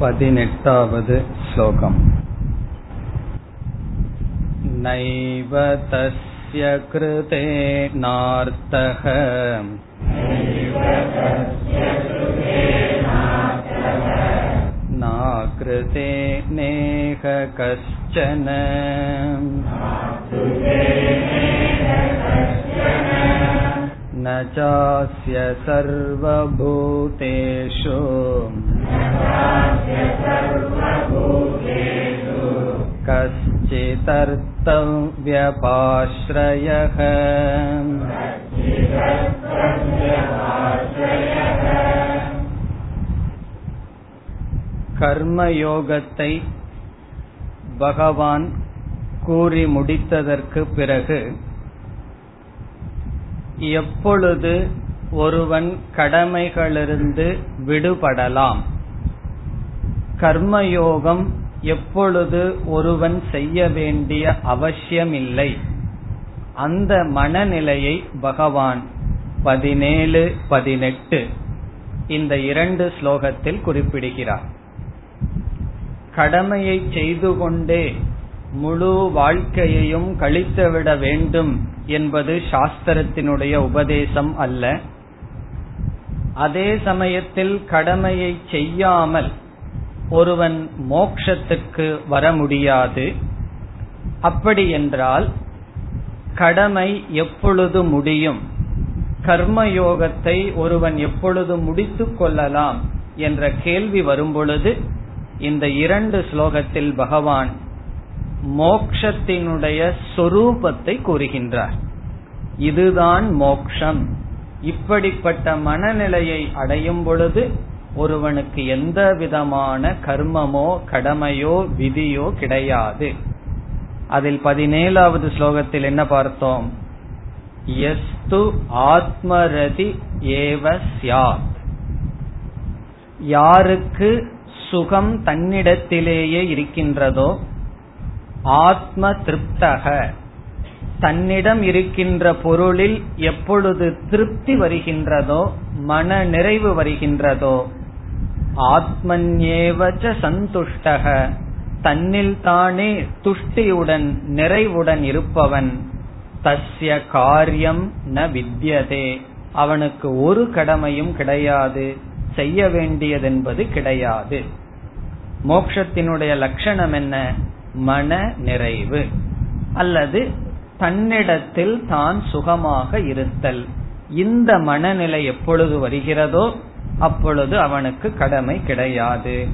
पदिनेट्टावद् श्लोकम् नैव तस्य कृतेनार्तः नाकृते नेह कश्चन न चास्य सर्वभूतेषु कश्चिदर्थव्यपाश्रयः கர்மயோகத்தை பகவான் கூறி முடித்ததற்கு பிறகு எப்பொழுது ஒருவன் கடமைகளிலிருந்து விடுபடலாம்? கர்மயோகம் எப்பொழுது ஒருவன் செய்ய வேண்டிய அவசியமில்லை. அந்த மனநிலையை பகவான் பதினேழு பதினெட்டு இந்த இரண்டு ஸ்லோகத்தில் குறிப்பிடுகிறார். கடமையை செய்து கொண்டே முழு வாழ்க்கையையும் கழித்துவிட வேண்டும் என்பது சாஸ்திரத்தினுடைய உபதேசம் அல்ல. அதே சமயத்தில் கடமையை செய்யாமல் ஒருவன் மோக்ஷத்துக்கு வர முடியாது. அப்படி என்றால் கடமை எப்பொழுது முடியும்? கர்மயோகத்தை ஒருவன் எப்பொழுது முடித்துக் கொள்ளலாம்? என்ற கேள்வி வரும்பொழுது இந்த இரண்டு ஸ்லோகத்தில் பகவான் மோக்ஷத்தினுடைய சொரூபத்தை கூறுகின்றார். இதுதான் மோக்ஷம். இப்படிப்பட்ட மனநிலையை அடையும் பொழுது ஒருவனுக்கு எந்த விதமான கர்மமோ கடமையோ விதியோ கிடையாது. அதில் பதினேழாவது ஸ்லோகத்தில் என்ன பார்த்தோம்? எஸ்து ஆத்மரதி ஏவ சியாத் யாருக்கு சுகம் தன்னிடத்திலேயே இருக்கின்றதோ ஆத்ம திருப்தக தன்னிடம் இருக்கின்ற பொருளில் எப்பொழுது திருப்தி வருகின்றதோ மன நிறைவு வருகின்றதோ ஆத்மன்யேவச்ச சந்துஷ்டக. தன்னில் தானே துஷ்டியுடன் நிறைவுடன் இருப்பவன். தஸ்ய காரியம் ந வித்யதே. அவனுக்கு ஒரு கடமையும் கிடையாது. செய்ய வேண்டியதென்பது கிடையாது. மோக்ஷத்தினுடைய லட்சணம் என்ன? மன நிறைவு அல்லது தன்னிடத்தில் தான் சுகமாக இருத்தல். இந்த மனநிலை எப்பொழுது வருகிறதோ அப்பொழுது அவனுக்கு கடமை கிடையாது.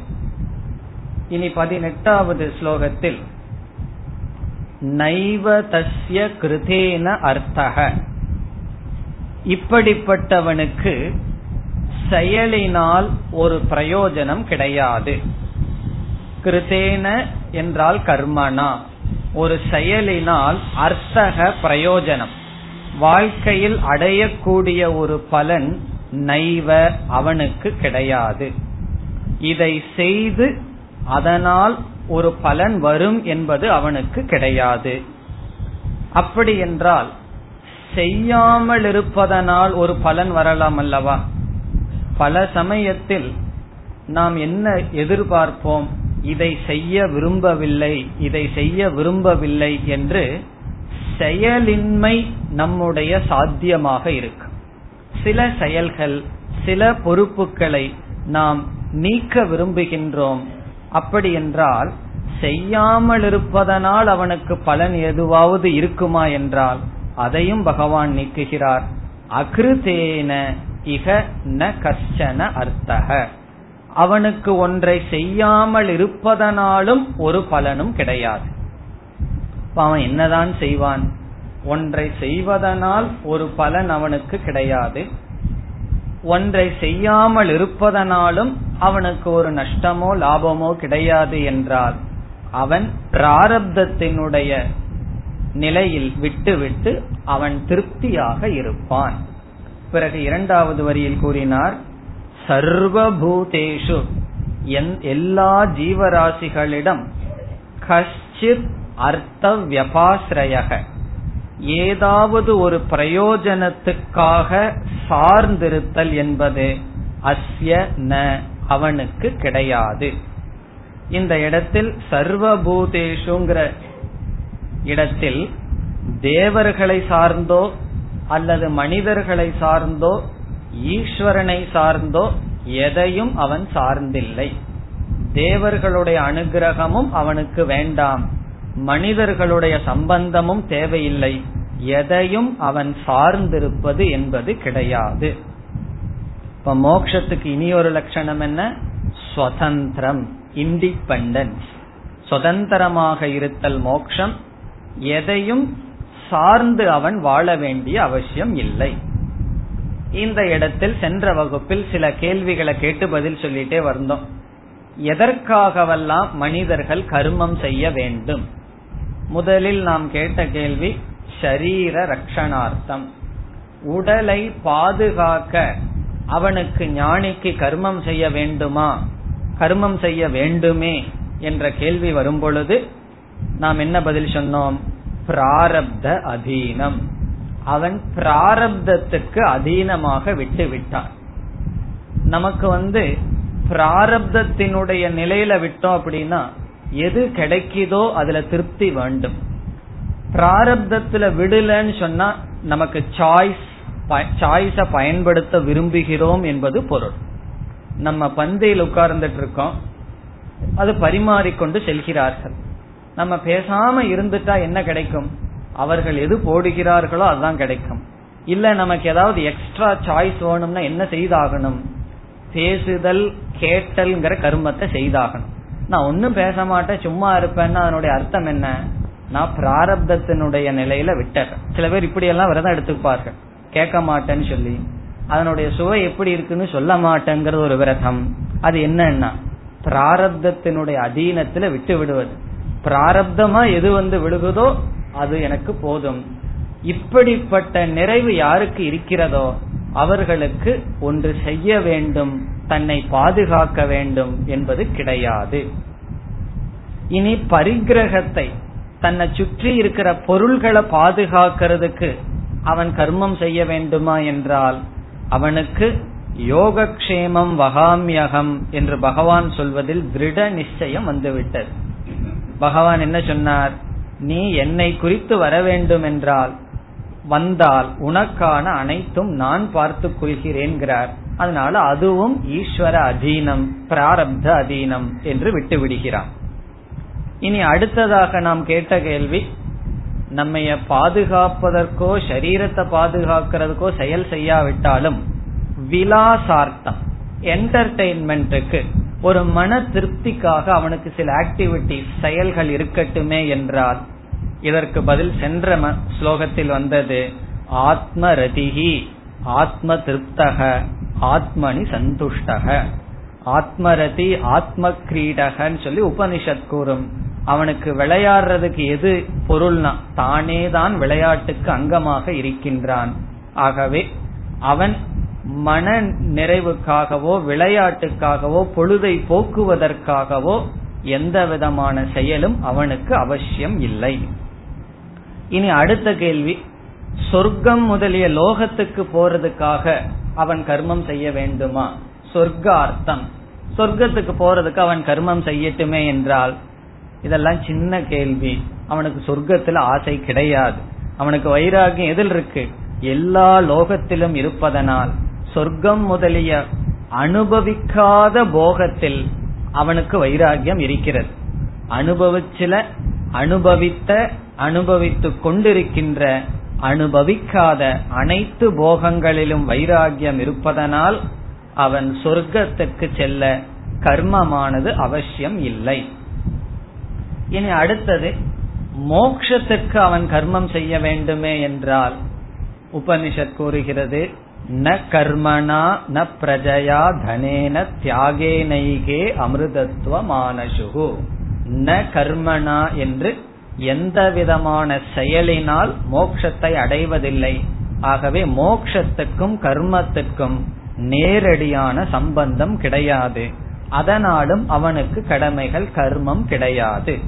இனி பதினெட்டாவது ஸ்லோகத்தில் நைவ தஸ்ய கிருதேன அர்த்தக இப்படிப்பட்டவனுக்கு செயலினால் ஒரு பிரயோஜனம் கிடையாது. கிருதேன என்றால் கர்மனா. ஒரு செயலினால் அர்த்தக பிரயோஜனம். வாழ்க்கையில் அடையக்கூடிய ஒரு பலன் நைவ அவனுக்கு கிடையாது. இதை செய்து அதனால் ஒரு பலன் வரும் என்பது அவனுக்கு கிடையாது. அப்படி என்றால் செய்யாமல் இருப்பதனால் ஒரு பலன் வரலாம் அல்லவா? பல சமயத்தில் நாம் என்ன எதிர்பார்ப்போம்? இதை செய்ய விரும்பவில்லை இதை செய்ய விரும்பவில்லை என்று செயலின்மை நம்முடைய சாத்தியமாக இருக்கும் சில செயல்கள் சில பொறுப்புகளை நாம் நீக்க விரும்புகின்றோம். அப்படி என்றால் செய்யாமல் இருப்பதனால் அவனுக்கு பலன் எதுவாவது இருக்குமா என்றால் அதையும் பகவான் நீக்குகிறார். அகிருதேன இக ந கஷ்டன அர்த்தக. அவனுக்கு ஒன்றை செய்யாமல் இருப்பதனாலும் ஒரு பலனும் கிடையாது. அவன் என்னதான் செய்வான்? ஒன்றை செய்வதனால் ஒரு பலன் அவனுக்கு கிடையாது. ஒன்றை செய்யாமல் இருப்பதனாலும் அவனுக்கு ஒரு நஷ்டமோ லாபமோ கிடையாது என்றால் அவன் பிராரப்தத்தினுடைய நிலையில் விட்டுவிட்டு அவன் திருப்தியாக இருப்பான். பிறகு இரண்டாவது வரியில் கூறினார் சர்வபூதேஷு. எல்லா ஜீவராசிகளிடம் கஷ்டித் அர்த்த வியபாசிரயக ஏதாவது ஒரு பிரயோஜனத்துக்காக சார்ந்திருத்தல் என்பது அஸ்ய ந அவனுக்கு கிடையாது. இந்த இடத்தில் சர்வபூதேஷுங்கிற இடத்தில் தேவர்களை சார்ந்தோ அல்லது மனிதர்களை சார்ந்தோ ஈஸ்வரனை சார்ந்தோ எதையும் அவன் சார்ந்தில்லை. தேவர்களுடைய அனுகிரகமும் அவனுக்கு வேண்டாம். மனிதர்களுடைய சம்பந்தமும் தேவையில்லை. எதையும் அவன் சார்ந்திருப்பது என்பது கிடையாது. இப்ப மோக்ஷத்துக்கு இனி ஒரு லட்சணம் என்ன? ஸ்வதந்திரம் இண்டிபெண்டன்ஸ் சுதந்திரமாக இருத்தல் மோக்ஷம். எதையும் சார்ந்து அவன் வாழ வேண்டிய அவசியம் இல்லை. இந்த இடத்தில் சென்ற வகுப்பில் சில கேள்விகளை கேட்டு பதில் சொல்லிட்டே வந்தோம். எதற்காகவெல்லாம் மனிதர்கள் கர்மம் செய்ய வேண்டும்? முதலில் நாம் கேட்ட கேள்வி ஷரீர ரக்ஷணார்த்தம். உடலை பாதுகாக்க அவனுக்கு ஞானிக்கு கர்மம் செய்ய வேண்டுமா? கர்மம் செய்ய வேண்டுமே என்ற கேள்வி வரும் பொழுது நாம் என்ன பதில் சொன்னோம்? பிராரப்த அதீனம். அவன் பிராரப்தத்துக்கு அதீனமாக விட்டு விட்டான் நமக்கு வந்து பிராரப்தத்தினுடைய நிலையில விட்டோம் அப்படின்னா எது கிடைக்குதோ அதுல திருப்தி வேண்டும். பிராரப்தத்துல விடலன்னு சொன்னா நமக்கு சாய்ஸ் சாய்ஸ பயன்படுத்த விரும்புகிறோம் என்பது பொருள். நம்ம பந்தையில் உட்கார்ந்துட்டு இருக்கோம் அது பரிமாறிக்கொண்டு செல்கிறார்கள். நம்ம பேசாம இருந்துட்டா என்ன கிடைக்கும்? அவர்கள் எது போடுகிறார்களோ அதுதான் கிடைக்கும். இல்ல நமக்கு ஏதாவது எக்ஸ்ட்ரா சாய்ஸ் வேணும்னா என்ன செய்தாகணும்? பேசுதல் கேட்டல்ங்கிற கருமத்தை செய்தாகணும். நான் ஒன்னும் பேச மாட்டேன் சும்மா இருப்பேன்னா அதனுடைய அர்த்தம் என்ன? நான் பிராரப்தத்தினுடைய நிலையில விட்டுறேன் சில பேர் இப்படி எல்லாம் விரதம் எடுத்துப்பார்கள். கேட்க மாட்டேன்னு சொல்லி. அதனுடைய சுவை எப்படி இருக்குன்னு சொல்ல மாட்டேங்கிறது ஒரு விரதம். அது என்னன்னா பிராரப்தத்தினுடைய அதீனத்துல விட்டு விடுவது. பிராரப்தமா எது வந்து விழுகுதோ அது எனக்கு போதும். இப்படிப்பட்ட நிறைவு யாருக்கு இருக்கிறதோ அவர்களுக்கு ஒன்று செய்ய வேண்டும் தன்னை பாதுகாக்க வேண்டும் என்பது கிடையாது. இனி பரிகிரகத்தை தன்னை சுற்றி இருக்கிற பொருள்களை பாதுகாக்கிறதுக்கு அவன் கர்மம் செய்ய வேண்டுமா என்றால் அவனுக்கு யோகக்ஷேமம் வகாமியகம் என்று பகவான் சொல்வதில் திருட நிச்சயம் வந்துவிட்டது. பகவான் என்ன சொன்னார்? நீ என்னை குறித்து வர வேண்டும் என்றால் வந்தால் உனக்கான அனைத்தும் நான் பார்த்துக் கொள்கிறேன்கிறார். அதனால அதுவும் ஈஸ்வர அதீனம் பிராரப்த அதீனம் என்று விட்டு விடுகிறான் இனி அடுத்ததாக நாம் கேட்ட கேள்வி நம்மைய பாதுகாப்பதற்கோ சரீரத்தை பாதுகாக்கிறதுக்கோ செயல் செய்யாவிட்டாலும் விலாசார்த்தம் என்டர்டெயின்மெண்ட்டுக்கு ஒரு மன திருப்திக்காக அவனுக்கு சில ஆக்டிவிட்டி செயல்கள் இருக்கட்டுமே என்றால் இதற்கு பதில் சென்ற ஸ்லோகத்தில் வந்தது ஆத்ம ரதிகி ஆத்ம திருப்தக ஆத்மனி சந்துஷ்டக. ஆத்மரதி ஆத்ம கிரீடகன்னு சொல்லி உபனிஷத் கூறும். அவனுக்கு விளையாடுறதுக்கு எது பொருள்னா தானே தான் விளையாட்டுக்கு அங்கமாக இருக்கின்றான். ஆகவே அவன் மன நிறைவுக்காகவோ விளையாட்டுக்காகவோ பொழுதை போக்குவதற்காகவோ எந்த விதமான செயலும் அவனுக்கு அவசியம் இல்லை. இனி அடுத்த கேள்வி. சொர்க்கம் முதலிய லோகத்துக்கு போறதுக்காக அவன் கர்மம் செய்ய வேண்டுமா? சொர்க்கார்த்தம். சொர்க்கத்துக்கு போறதுக்கு அவன் கர்மம் செய்யட்டுமே என்றால் இதெல்லாம் சின்ன கேள்வி. அவனுக்கு சொர்க்கத்துல ஆசை கிடையாது. அவனுக்கு வைராகியம் எதில் இருக்கு? எல்லா லோகத்திலும் இருப்பதனால். சொர்க்கம் முதலிய அனுபவிக்காத போகத்தில் அவனுக்கு வைராகியம் இருக்கிறது. அனுபவிச்சில அனுபவித்த அனுபவித்துக் கொண்டிருக்கின்ற அனுபவிக்காத அனைத்து போகங்களிலும் வைராகியம் இருப்பதனால் அவன் சொர்க்கத்துக்கு செல்ல கர்மமானது அவசியம் இல்லை. இனி அடுத்தது மோக்ஷத்துக்கு அவன் கர்மம் செய்ய வேண்டுமே என்றால் உபனிஷத் கூறுகிறது ந கர்மணா ந பிரஜயா தனேன தியாகேனைகே அமிர்தத்துவமானசுகு ந கர்மணா என்று எந்த விதமான செயலினால் மோக்ஷத்தை அடைவதில்லை. ஆகவே மோக்ஷத்துக்கும் கர்மத்துக்கும் நேரடியான சம்பந்தம் கிடையாது. அதனாலும் அவனுக்கு கடமைகள் கர்மம் கிடையாது.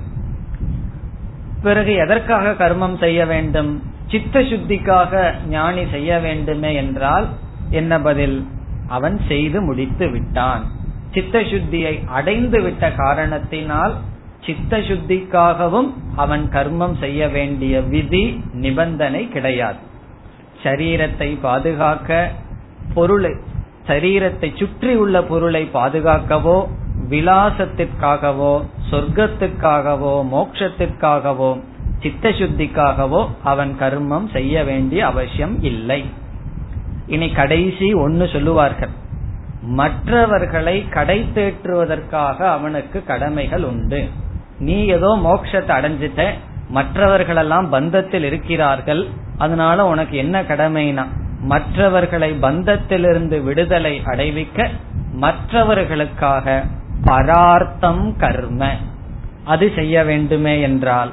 பிறகு எதற்காக கர்மம் செய்ய வேண்டும்? சித்த சுத்திக்காக ஞானி செய்ய வேண்டுமே என்றால் என்ன பதில்? அவன் செய்து முடித்து விட்டான். சித்த சுத்தியை அடைந்து விட்ட காரணத்தினால் சித்த சுத்திக்காகவும் அவன் கர்மம் செய்ய வேண்டிய விதி நிபந்தனை கிடையாது. சரீரத்தை பாதுகாக்க பொருளை சரீரத்தை சுற்றி உள்ள பொருளை பாதுகாக்கவோ விலாசத்திற்காகவோ சொர்க்கத்துக்காகவோ மோட்சத்திற்காகவோ சித்த சுத்திக்காகவோ அவன் கர்மம் செய்ய வேண்டிய அவசியம் இல்லை. இனி கடைசி ஒன்னு சொல்லுவார்கள். மற்றவர்களை கடை தேற்றுவதற்காக அவனுக்கு கடமைகள் உண்டு. நீ ஏதோ மோட்சத்தை அடைஞ்சிட்ட மற்றவர்களெல்லாம் பந்தத்தில் இருக்கிறார்கள் அதனால உனக்கு என்ன கடமைனா மற்றவர்களை பந்தத்திலிருந்து விடுதலை அடைவிக்க மற்றவர்களுக்காக பரார்த்தம் கர்ம. அது செய்ய வேண்டுமே என்றால்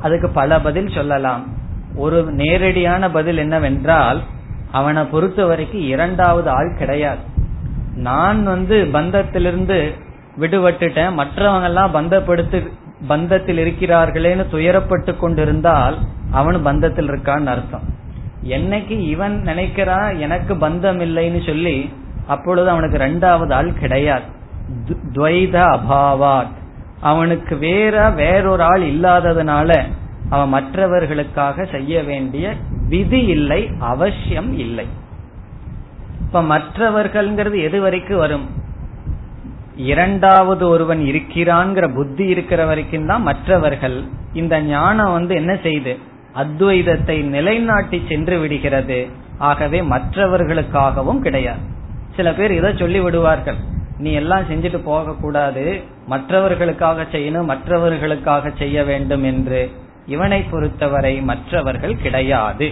அதுக்கு பல பதில் சொல்லலாம். ஒரு நேரடியான பதில் என்னவென்றால் அவனை பொறுத்த வரைக்கும் இரண்டாவது ஆள் கிடையாது. நான் வந்து பந்தத்திலிருந்து விடுபட்டுட்டேன் மற்றவங்க எல்லாம் பந்தப்படுத்து பந்தத்தில் இருக்கிறார்களேன்னு துயரப்பட்டு கொண்டிருந்தால் அவன் பந்தத்தில் இருக்கான்னு அர்த்தம். என்னைக்கு இவன் நினைக்கிறான் எனக்கு பந்தம் இல்லைன்னு சொல்லி அப்பொழுது அவனுக்கு ரெண்டாவது ஆள் கிடையாது. துவைத அபாவாத். அவனுக்கு வேற வேறொரு ஆள் இல்லாததுனால அவன் மற்றவர்களுக்காக செய்ய வேண்டிய விதி இல்லை அவசியம் இல்லை. இப்ப மற்றவர்கள்ங்கிறது எது வரைக்கும் வரும்? இரண்டாவது ஒருவன் இருக்கிறான்ங்கிற புத்தி இருக்கிற வரைக்கும் தான் மற்றவர்கள் இந்த ஞானம் வந்து என்ன செய்து அத்வைதத்தை நிலைநாட்டி சென்று விடுகிறது. ஆகவே மற்றவர்களுக்காகவும் கிடையாது. சில பேர் இதை சொல்லி விடுவார்கள் நீ எல்லாம் செஞ்சுட்டு போக கூடாது மற்றவர்களுக்காக செய்யணும் மற்றவர்களுக்காக செய்ய வேண்டும் என்று. இவனை பொறுத்தவரை மற்றவர்கள் கிடையாது.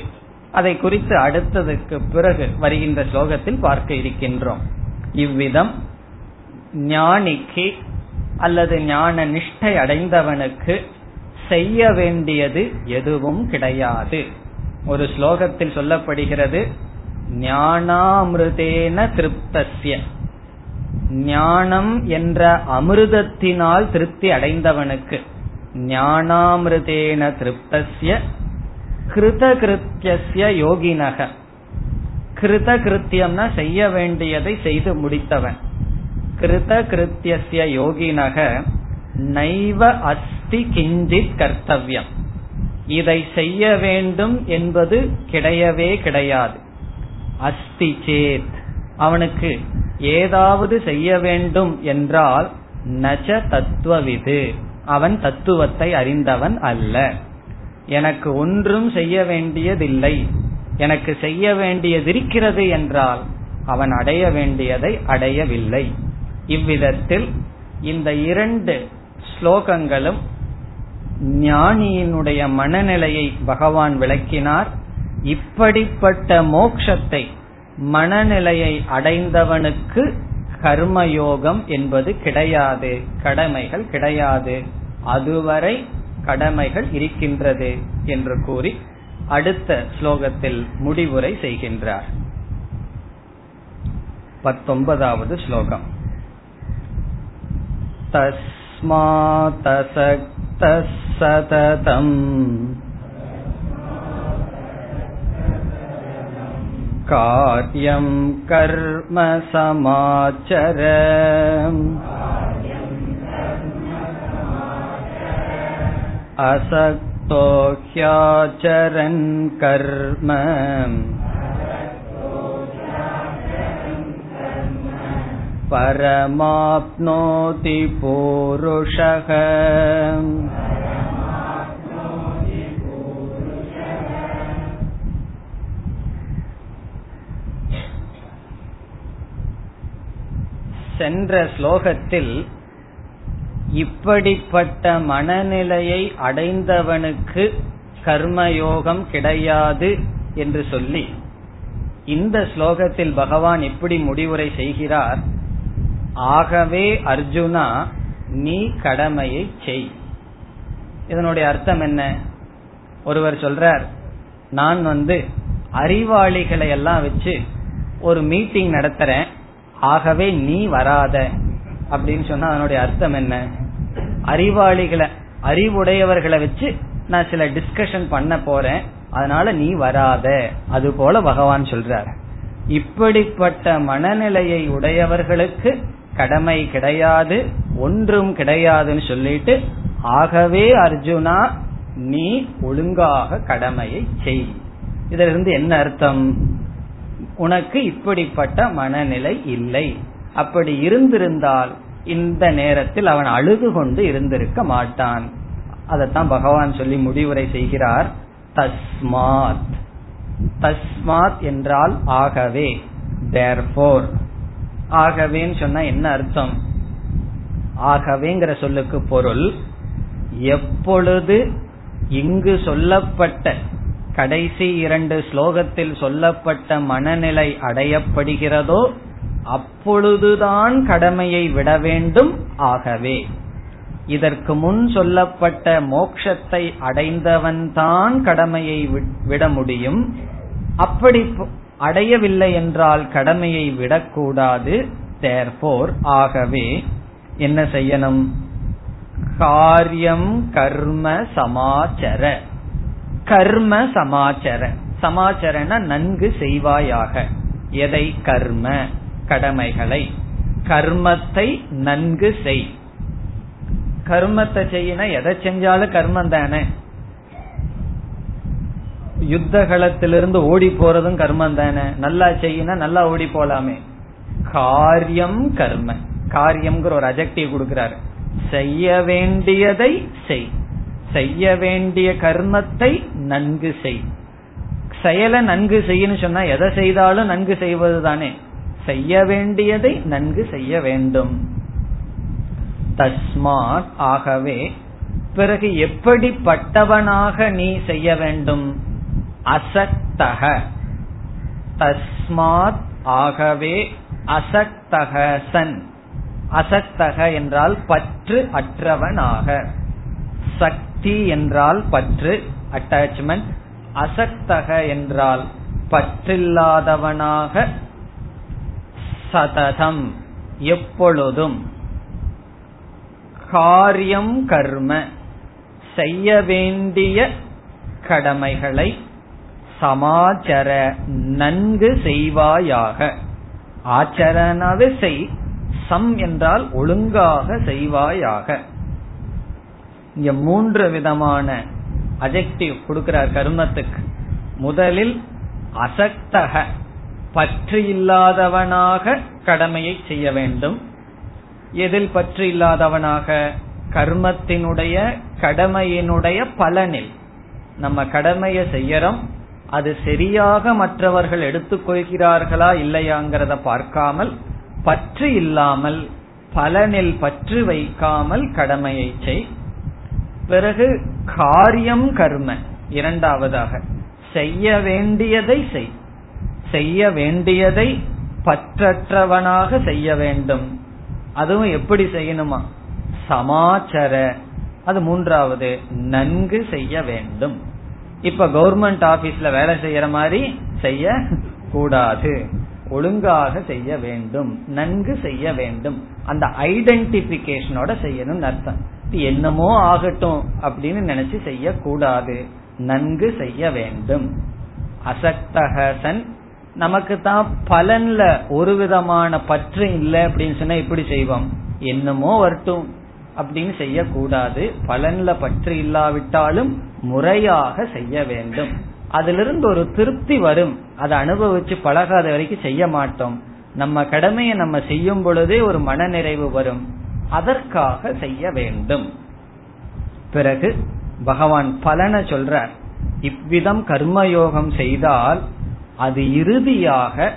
அதை குறித்து அடுத்ததுக்கு பிறகு வருகின்ற ஸ்லோகத்தில் பார்க்க இருக்கின்றோம். இவ்விதம் ஞானிக்கு அல்லது ஞான நிஷ்டை அடைந்தவனுக்கு செய்ய வேண்டியது எதுவும் கிடையாது. ஒரு ஸ்லோகத்தில் சொல்லப்படுகிறது ஞானாமிருதேன திருப்தசிய ஞானம் என்ற அமிர்தத்தினால் திருப்தி அடைந்தவனுக்கு. ஞானாமிருதேன திருப்தசிய கிருதகிருத்திய யோகினக. கிருதகிருத்தியம்னா செய்ய வேண்டியதை செய்து முடித்தவன். கிருதகிருத்திய யோகினக நைவ அஸ்தி கிஞ்சித் கர்த்தவியம். இதை செய்ய வேண்டும் என்பது கிடையவே கிடையாது. அஸ்தி சேத். அவனுக்கு ஏதாவது செய்ய வேண்டும் என்றால் நஜ தத்துவவிது. அவன் தத்துவத்தை அறிந்தவன் அல்ல. எனக்கு ஒன்றும் செய்ய வேண்டியதில்லை. எனக்கு செய்ய வேண்டியது இருக்கிறது என்றால் அவன் அடைய வேண்டியதை அடையவில்லை. இவ்விதத்தில் இந்த இரண்டு ஸ்லோகங்களும் ஞானியினுடைய மனநிலையை பகவான் விளக்கினார். இப்படிப்பட்ட மோக்ஷத்தை மனநிலையை அடைந்தவனுக்கு கர்மயோகம் என்பது கிடையாது கடமைகள் கிடையாது அதுவரை கடமைகள் இருக்கின்றது என்று கூறி அடுத்த ஸ்லோகத்தில் முடிவுரை செய்கின்றார் பத்தொன்பதாவது ஸ்லோகம் तस्मातसक्तः सततम् कार्यं कर्म समाचर असक्तो ह्याचरन् कर्म परमाप्नोति पूरुषः சென்ற ஸ்லோகத்தில் இப்படிப்பட்ட மனநிலையை அடைந்தவனுக்கு கர்மயோகம் கிடையாது என்று சொல்லி இந்த ஸ்லோகத்தில் பகவான் எப்படி முடிவுரை செய்கிறார். ஆகவே அர்ஜுனா நீ கடமையை செய். இதனுடைய அர்த்தம் என்ன? ஒருவர் சொல்றார் நான் வந்து அறிவாளிகளை எல்லாம் வச்சு ஒரு மீட்டிங் நடத்துறேன். ஆகவே நீ வராத. அப்படின்னு சொன்னா அதனுடைய அர்த்தம் என்ன? அறிவாளிகளை அறிவுடையவர்களை வச்சு நான் சில டிஸ்கஷன் பண்ண போறேன். அதனால நீ வராத. அது போல பகவான் சொல்றார். இப்படிப்பட்ட மனநிலையை உடையவர்களுக்கு கடமை கிடையாது ஒன்றும் கிடையாதுன்னு சொல்லிட்டு ஆகவே அர்ஜுனா நீ ஒழுங்காக கடமையை செய். இதிலிருந்து என்ன அர்த்தம்? உனக்கு இப்படிப்பட்ட மனநிலை இல்லை. அப்படி இருந்திருந்தால் இந்த நேரத்தில் அவன் அழுது கொண்டு இருந்திருக்க மாட்டான். அதைத்தான் பகவான் சொல்லி முடிவுரை செய்கிறார். தஸ்மாத். தஸ்மாத் என்றால் ஆகவே. தேர்ஃபோர் ஆகவேன்னு சொன்னா என்ன அர்த்தம்? ஆகவேங்கிற சொல்லுக்கு பொருள் எப்பொழுது இங்கு சொல்லப்பட்ட கடைசி இரண்டு ஸ்லோகத்தில் சொல்லப்பட்ட மனநிலை அடையப்படுகிறதோ அப்பொழுதுதான் கடமையை விட வேண்டும் ஆகவே. இதற்கு முன் சொல்லப்பட்ட மோக்ஷத்தை அடைந்தவன்தான் கடமையை விட முடியும். அப்படி அடையவில்லை என்றால் கடமையை விடக்கூடாது. தேர்போர் ஆகவே என்ன செய்யணும்? காரியம் கர்ம சமாச்சர. கர்ம சமாச்சர. சமாச்சரன நன்கு செய்வாயாக. எதை? கர்ம கடமைகளை. கர்மத்தை நன்கு செய். கர்மத்தை செய்யினா எதை செஞ்சாலும் கர்மம் தானே. யுத்த களத்திலிருந்து ஓடி போறதும் கர்மம் தானே. நல்லா செய்யினா நல்லா ஓடி போலாமே. காரியம் கர்ம. காரியம்ங்கிற ஒரு அஜெக்டிவ் கொடுக்கிறாரு. செய்ய வேண்டியதை செய். செய்ய வேண்டிய கர்மத்தை நன்கு செய். செயலை நன்கு செய்யன்னு சொன்னா எதை செய்தாலும் நன்கு செய்வது தானே. செய்ய வேண்டியதை நன்கு செய்ய வேண்டும். தஸ்மாத் ஆகவே பிறகு எப்படிப்பட்டவனாக நீ செய்ய வேண்டும்? அசக்தக. தஸ்மாத் ஆகவே அசக்தக சன் அசக்தக என்றால் பற்று அற்றவனாக. தி என்றால் பற்று அட்டாச்மெண்ட் அசக்தக என்றால் பற்றில்லாதவனாக சததம் எப்பொழுதும். காரியம் கர்ம செய்ய வேண்டிய கடமைகளை சமாச்சர நன்கு செய்வாயாக. ஆச்சரனாவே செய் சம் என்றால் ஒழுங்காக செய்வாயாக. இங்க மூன்று விதமான அஜெக்டிவ் கொடுக்கிறார் கர்மத்துக்கு. முதலில் அசக்தக பற்று இல்லாதவனாக கடமையை செய்ய வேண்டும். எதில் பற்று இல்லாதவனாக? கர்மத்தினுடைய கடமையினுடைய பலனில். நம்ம கடமையை செய்யறோம் அது சரியாக மற்றவர்கள் எடுத்துக்கொள்கிறார்களா இல்லையாங்கிறத பார்க்காமல் பற்று இல்லாமல் பலனில் பற்று வைக்காமல் கடமையை செய். பிறகு காரியம் கர்ம இரண்டாவதாக. செய்ய வேண்டியதை செய். செய்ய வேண்டியதை பற்றற்றவனாக செய்ய வேண்டும். அதுவும் எப்படி செய்யணுமா? சமாச்சர. அது மூன்றாவது நன்கு செய்ய வேண்டும். இப்ப கவர்மெண்ட் ஆபீஸ்ல வேலை செய்யற மாதிரி செய்ய கூடாது. ஒழுங்காக செய்ய வேண்டும். நன்கு செய்ய வேண்டும். அந்த ஐடென்டிபிகேஷனோட செய்யணும் அர்த்தம். என்னமோ ஆகட்டும் அப்படின்னு நினைச்சு செய்யக்கூடாது. நன்கு செய்ய வேண்டும். அசக்தகசன் நமக்கு தான் பலன்ல ஒரு விதமான பற்று இல்லை அப்படின்னு சொன்னா எப்படி செய்வோம். என்னமோ வரட்டும் அப்படின்னு செய்யக்கூடாது. பலன்ல பற்று இல்லாவிட்டாலும் முறையாக செய்ய வேண்டும். அதிலிருந்து ஒரு திருப்தி வரும். அதை அனுபவிச்சு பழகாத வரைக்கும் செய்ய மாட்டோம். நம்ம கடமையை நம்ம செய்யும் பொழுதே ஒரு மன நிறைவு வரும். அதற்காக செய்ய வேண்டும். பிறகு பகவான் பலனை சொல்றார். இவ்விதம் கர்மயோகம் செய்தால் அது இறுதியாக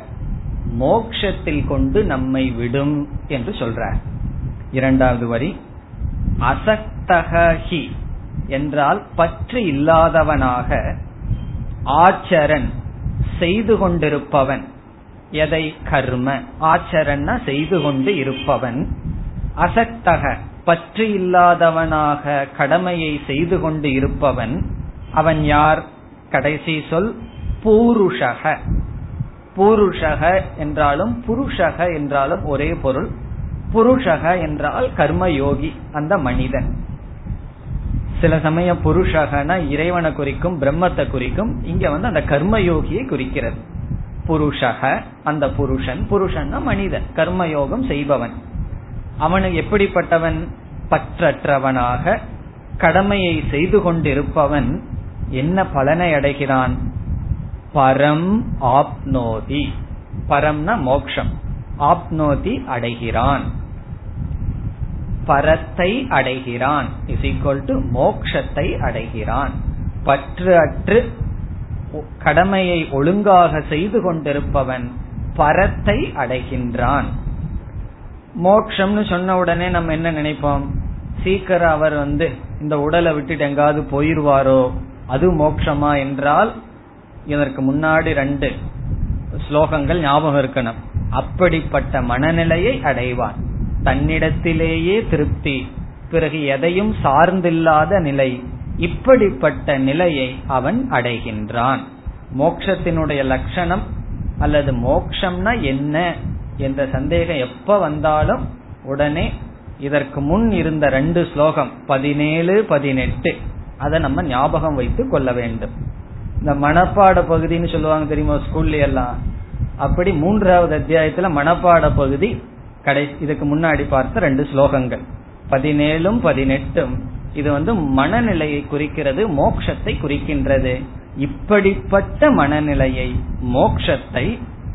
மோக்ஷத்தில் கொண்டு நம்மை விடும் என்று சொல்றார். இரண்டாவது வரி அசக்தகி என்றால் பற்று இல்லாதவனாக ஆச்சரன் செய்து கொண்டிருப்பவன். எதை? கர்ம. ஆச்சரன்னா செய்து கொண்டு இருப்பவன். அசக்தக பற்று இல்லாதவனாக கடமையை செய்து கொண்டு இருப்பவன் அவன் யார்? கடைசி சொல் பூருஷக. பூருஷக என்றாலும் புருஷக என்றாலும் ஒரே பொருள். புருஷக என்றால் கர்மயோகி அந்த மனிதன். சில சமயம் புருஷகன இறைவனை குறிக்கும் பிரம்மத்தை குறிக்கும் இங்க வந்து அந்த கர்மயோகியை குறிக்கிறது. புருஷக அந்த புருஷன். புருஷன்னா மனிதன். கர்மயோகம் செய்பவன். அவன் எப்படிப்பட்டவன்? பற்றற்றவனாக கடமையை செய்து கொண்டிருப்பவன் என்ன பலனை அடைகிறான்? பரம் ஆப்னோதி. பரம்னா மோக்ஷம். ஆப்னோதி அடைகிறான். பரத்தை அடைகிறான். இஸ் ஈக்வல் டு மோக்ஷத்தை அடைகிறான். பற்று அற்று கடமையை ஒழுங்காக செய்து கொண்டிருப்பவன் பரத்தை அடைகின்றான். மோக்ஷம்னு சொன்ன உடனே நம்ம என்ன நினைப்போம்? சீக்கிரம் அவர் வந்து இந்த உடலை விட்டுட்டு எங்காவது போயிருவாரோ? அது மோக்ஷமா என்றால் இதற்கு முன்னாடி ரெண்டு ஸ்லோகங்கள் ஞாபகம் இருக்கணும். அப்படிப்பட்ட மனநிலையை அடைவான் தன்னிடத்திலேயே திருப்தி. பிறகு எதையும் சார்ந்தில்லாத நிலை. இப்படிப்பட்ட நிலையை அவன் அடைகின்றான். மோக்ஷத்தினுடைய லட்சணம் அல்லது மோக்ஷம்னா என்ன? என்ற சந்தேகம் எப்ப வந்தாலும் உடனே இதற்கு முன் இருந்த ரெண்டு ஸ்லோகம் பதினேழு பதினெட்டு அதை நம்ம ஞாபகம் வைத்து கொள்ள வேண்டும். இந்த மனப்பாட பகுதின்னு சொல்லுவாங்க தெரியுமா ஸ்கூல்ல எல்லாம்? அப்படி மூன்றாவது அத்தியாயத்துல மனப்பாட பகுதி கடை இதுக்கு முன்னாடி பார்த்த ரெண்டு ஸ்லோகங்கள். பதினேழும் பதினெட்டும். இது வந்து மனநிலையை குறிக்கிறது மோக்ஷத்தை குறிக்கின்றது. இப்படிப்பட்ட மனநிலையை மோக்ஷத்தை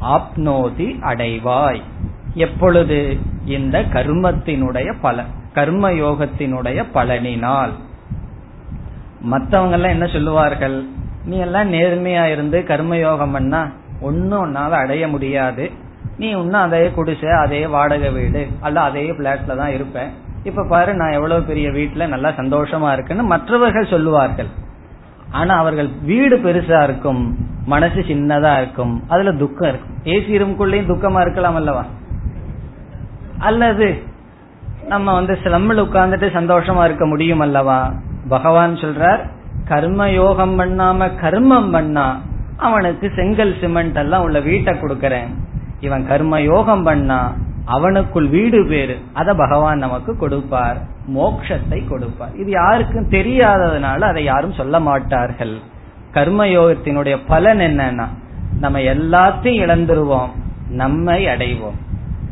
ஆப்னோதி அடைவாய். எப்பொழுது? இந்த கர்மத்தினுடைய பலன் கர்ம யோகத்தினுடைய பலனினால். மற்றவங்கெல்லாம் என்ன சொல்லுவார்கள்? நீ எல்லாம் நேர்மையா இருந்து கர்மயோகம் பண்ணா ஒன்னும் உன்னால அடைய முடியாது. நீ இன்னும் அதே குடிசை அதே வாடகை வீடு அல்ல அதே பிளாட்ல தான் இருப்பேன். இப்ப பாரு நான் எவ்வளவு பெரிய வீட்டுல நல்லா சந்தோஷமா இருக்குன்னு மற்றவர்கள் சொல்லுவார்கள். ஆனா அவர்கள் வீடு பெருசா இருக்கும் மனசு சின்னதா இருக்கும் அதுல துக்கம் இருக்கும். ஏசி ரூம்குள்ளேயும் துக்கமா இருக்கலாம் அல்லவா? அல்லது நம்ம வந்து சிலம்பில் உட்கார்ந்துட்டு சந்தோஷமா இருக்க முடியும் அல்லவா? பகவான் சொல்றார் கர்ம யோகம் பண்ணாம கர்மம் பண்ணா அவனுக்கு செங்கல் சிமெண்ட் எல்லாம் உள்ள வீட்டை கொடுக்கறேன். இவன் கர்ம யோகம் பண்ணா அவனுக்குள் வீடு பேரு அத பகவான் நமக்கு கொடுப்பார். மோக்ஷத்தை கொடுப்பார். இது யாருக்கும் தெரியாததுனால அதை யாரும் சொல்ல மாட்டார்கள். கர்மயோகத்தினுடைய பலன் என்னன்னா நம்ம எல்லாத்தையும் இழந்துருவோம் நம்மை அடைவோம்.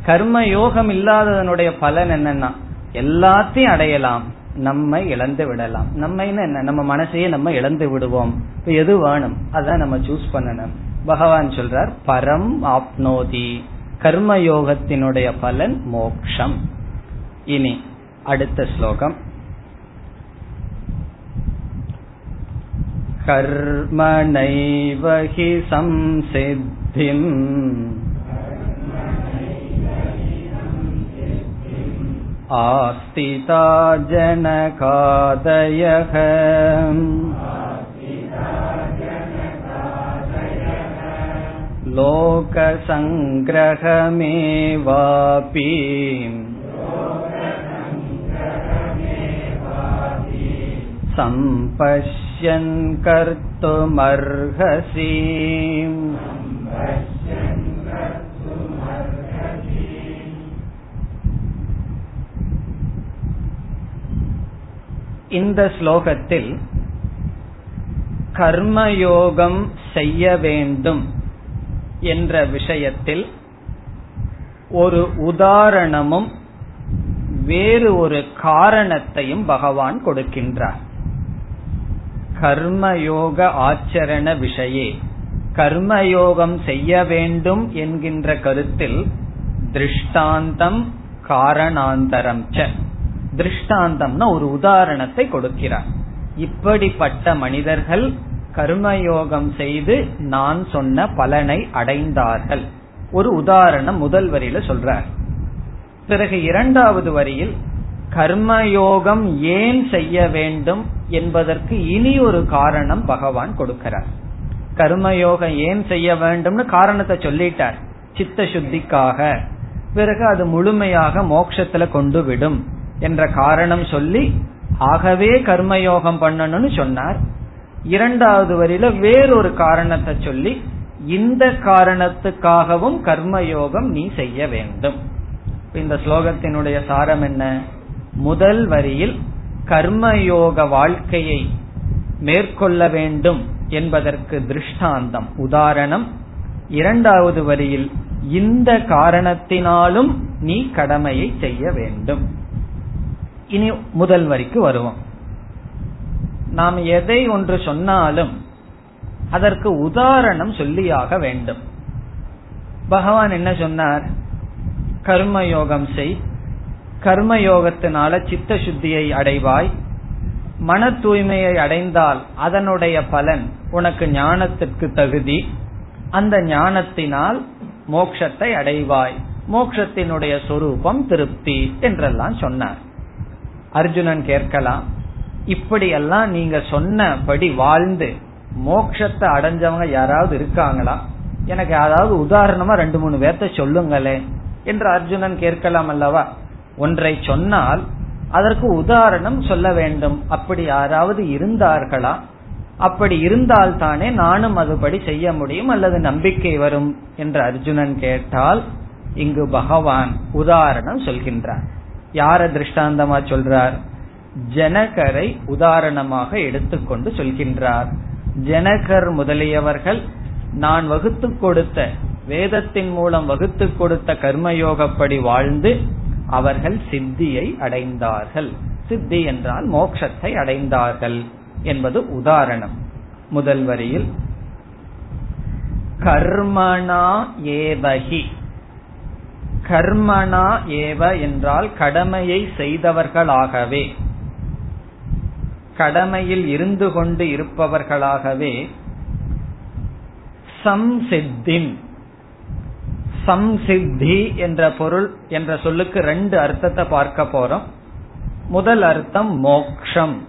கர்ம யோகம் இல்லாததனுடைய பலன் என்னன்னா எல்லாத்தையும் அடையலாம் நம்மை இழந்து விடலாம். நம்ம என்ன? நம்ம மனசையே நம்ம இழந்து விடுவோம். இப்ப எது வேணும்? அதான் நம்ம சூஸ் பண்ணணும். பகவான் சொல்றார் பரம் ஆப்னோதி. கர்மயோகத்தினுடைய பலன் மோக்ஷம். இனி அடுத்த ஸ்லோகம் कर्मणैव हि संसिद्धिम् आस्तिता जनकादयः लोकसङ्ग्रहमेवापि सम्पश्यन् कर्तुमर्हसि இந்த ஸ்லோகத்தில் கர்மயோகம் செய்ய வேண்டும் என்ற விஷயத்தில் ஒரு உதாரணமும் வேறு ஒரு காரணத்தையும் பகவான் கொடுக்கின்றார் கர்மயோக ஆச்சரண விஷயே. கர்மயோகம் செய்ய வேண்டும் என்கின்ற கருத்தில் திருஷ்டாந்தம் காரணாந்தரம் ச. திருஷ்டாந்தம்னா ஒரு உதாரணத்தை கொடுக்கிறார். இப்படிப்பட்ட மனிதர்கள் கர்மயோகம் செய்து நான் சொன்ன பலனை அடைந்தார்கள். ஒரு உதாரணம் முதல் வரியில சொல்றார். பிறகு இரண்டாவது வரியில் கர்மயோகம் ஏன் செய்ய வேண்டும் என்பதற்கு இனி ஒரு காரணம் பகவான் கொடுக்கிறார். கர்மயோகம் ஏன் செய்ய வேண்டும்னு காரணத்தை சொல்லிட்டார். சித்த சுத்திக்காக பிறகு அது முழுமையாக மோட்சத்துல கொண்டு விடும் என்ற காரணம் சொல்லி ஆகவே கர்மயோகம் பண்ணணும்னு சொன்னார். இரண்டாவது வரியில வேறொரு காரணத்தை சொல்லி இந்த காரணத்துக்காகவும் கர்மயோகம் நீ செய்ய வேண்டும். இந்த ஸ்லோகத்தினுடைய சாரம் என்ன? முதல் வரியில் கர்மயோக வாழ்க்கையை மேற்கொள்ள வேண்டும் என்பதற்கு திருஷ்டாந்தம். உதாரணம் இரண்டாவது வரியில் இந்த காரணத்தினாலும் நீ கடமையை செய்ய வேண்டும். இனி முதல் வரிக்கு வருவோம். நாம் எதை ஒன்று சொன்னாலும் அதற்கு உதாரணம் சொல்லியாக வேண்டும். பகவான் என்ன சொன்னார்? கர்மயோகம் செய் கர்மயோகத்தினால சித்த சுத்தியை அடைவாய் மன தூய்மையை அடைந்தால் அதனுடைய பலன் உனக்கு ஞானத்திற்கு தகுதி. அந்த ஞானத்தினால் மோக்ஷத்தை அடைவாய். மோக்ஷத்தினுடைய சொரூபம் திருப்தி என்றெல்லாம் சொன்னார். அர்ஜுனன் கேட்கலாம் இப்படியெல்லாம் நீங்க சொன்னபடி வாழ்ந்து மோக்ஷத்தை அடைஞ்சவங்க யாராவது இருக்காங்களா? எனக்கு அதாவது உதாரணமா ரெண்டு மூணு பேர்த்த சொல்லுங்களேன் என்று அர்ஜுனன் கேட்கலாம் அல்லவா? ஒன்றை சொன்னால் அதற்கு உதாரணம் சொல்ல வேண்டும். அப்படி யாராவது இருந்தார்களா? அப்படி இருந்தால் தானே நானும் அதுபடி செய்ய முடியும் அல்லது நம்பிக்கை வரும் என்று அர்ஜுனன் கேட்டால் இங்கு பகவான் உதாரணம் சொல்கின்றார். யார திருஷ்டாந்தமா சொல்றார்? ஜனகரை உதாரணமாக எடுத்துக்கொண்டு சொல்கின்றார். ஜனகர் முதலியவர்கள் நான் வகுத்து கொடுத்த வேதத்தின் மூலம் வகுத்து கொடுத்த கர்மயோகப்படி வாழ்ந்து அவர்கள் சித்தியை அடைந்தார்கள். சித்தி என்றால் மோட்சத்தை அடைந்தார்கள் என்பது உதாரணம். முதல் வரியில் கர்மணா ஏவகி கர்மணா ஏவ என்றால் கடமையை செய்தவர்களாகவே. கடமையில் இருந்து கொண்டு இருப்பவர்களாகவே. சம்சித்தின். சம்சித்தி என்ற பொருள் என்ற சொல்லுக்கு ரெண்டு அர்த்தத்தை பார்க்க போறோம். முதல் அர்த்தம் மோக்ஷம்.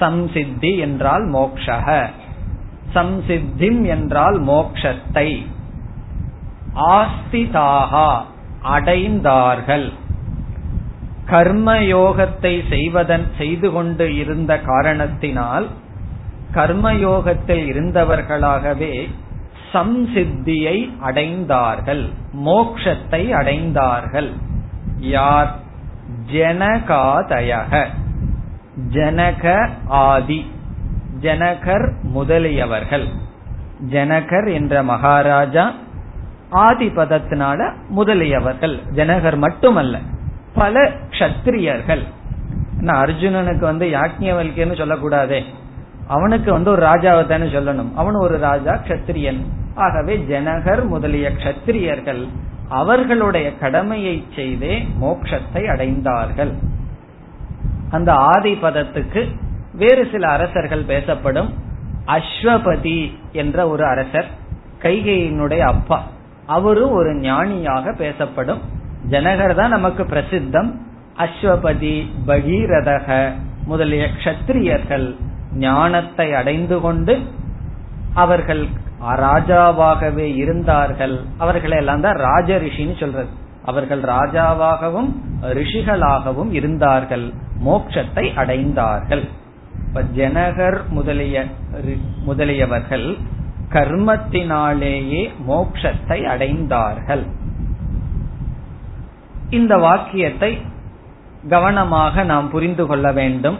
சம்சித்தி என்றால் மோக்ஷக. சம்சித்திம் என்றால் மோக்ஷத்தை. ஆஸ்திதாகா அடைந்தார்கள். கர்மயோகத்தை செய்வதன் செய்து கொண்டு இருந்த காரணத்தினால் கர்மயோகத்தில் இருந்தவர்களாகவே சம்சித்தியை அடைந்தார்கள். மோக்ஷத்தை அடைந்தார்கள். யார்? ஜனகாதயக. ஜனக ஆதி. ஜனகர் முதலியவர்கள். ஜனகர் என்ற மகாராஜா ஆதி பதத்தினால முதலியவர்கள். ஜனகர் மட்டுமல்ல பல கஷத்திரியர்கள். அர்ஜுனனுக்கு வந்து யாக்ஞவல்கியன்னு சொல்லக்கூடாதே. அவனுக்கு வந்து ஒரு ராஜாவை தானே சொல்லணும். அவன் ஒரு ராஜா கஷத்திரியன். ஆகவே ஜனகர் முதலிய கஷத்திரியர்கள் அவர்களுடைய கடமையை செய்தே மோட்சத்தை அடைந்தார்கள். அந்த ஆதி பதத்துக்கு வேறு சில அரசர்கள் பேசப்படும். அஸ்வபதி என்ற ஒரு அரசர் கைகையினுடைய அப்பா. அவரும் ஒரு ஞானியாக பேசப்படும். ஜனகர் தான் நமக்கு பிரசித்தம். அஸ்வபதி பகீரதக முதலிய கஷத்திரியர்கள் ஞானத்தை அடைந்து கொண்டு அவர்கள் ராஜாவாகவே இருந்தார்கள். அவர்களை எல்லாம் தான் ராஜ ரிஷின்னு சொல்றது. அவர்கள் ராஜாவாகவும் ரிஷிகளாகவும் இருந்தார்கள். மோட்சத்தை அடைந்தார்கள். ஜனகர் முதலிய முதலியவர்கள் கர்மத்தினாலேயே மோட்சத்தை அடைந்தார்கள். இந்த வாக்கியத்தை கவனமாக நாம் புரிந்து கொள்ள வேண்டும்.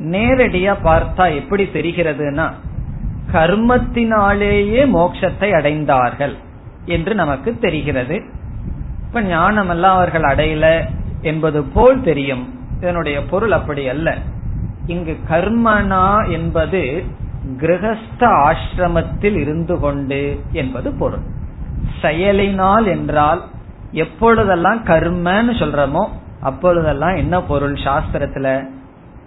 நேரடியா பார்த்தா எப்படி தெரிகிறதுனா கர்மத்தினாலேயே மோட்சத்தை அடைந்தார்கள் என்று நமக்கு தெரிகிறது. இப்ப ஞானம் எல்லாம் அவர்கள் அடையல என்பது போல் தெரியும். இதனுடைய பொருள் அப்படி அல்ல. இங்கு கர்மனா என்பது கிரகஸ்த ஆசிரமத்தில் இருந்து கொண்டு என்பது பொருள். செயலினால் என்றால் எப்பொழுதெல்லாம் கர்மன்னு சொல்றமோ அப்பொழுதெல்லாம் என்ன பொருள் சாஸ்திரத்துல?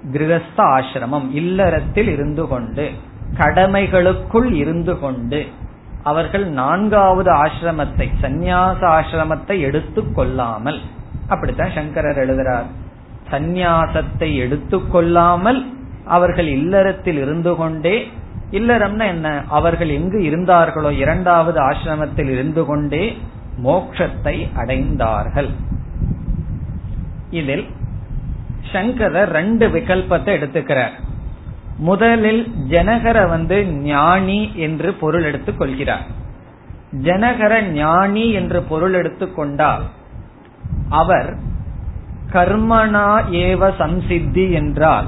கிரகஸ்த ஆசிரமம் இல்லறத்தில் இருந்து கொண்டு கடமைகளுக்குள் இருந்து கொண்டு அவர்கள் நான்காவது ஆசிரமத்தை சந்நியாச ஆசிரமத்தை எடுத்து கொள்ளாமல் அப்படித்தான் சங்கரர் எழுதுறார் சந்நியாசத்தை எடுத்துக்கொள்ளாமல் அவர்கள் இல்லறத்தில் இருந்து கொண்டே இல்லறம்னா என்ன? அவர்கள் எங்கு இருந்தார்களோ இரண்டாவது ஆசிரமத்தில் இருந்து கொண்டே மோக்ஷத்தை அடைந்தார்கள். இதில் சங்கரர் ரெண்டு விகல்பத்தை எடுத்துக்கிறார். முதலில் ஜனகரை வந்து ஞானி என்று பொருள் எடுத்துக் கொள்கிறார். ஜனகர ஞானி என்று பொருள் எடுத்துக்கொண்டால் அவர் கர்மனா ஏவ சம்சித்தி என்றால்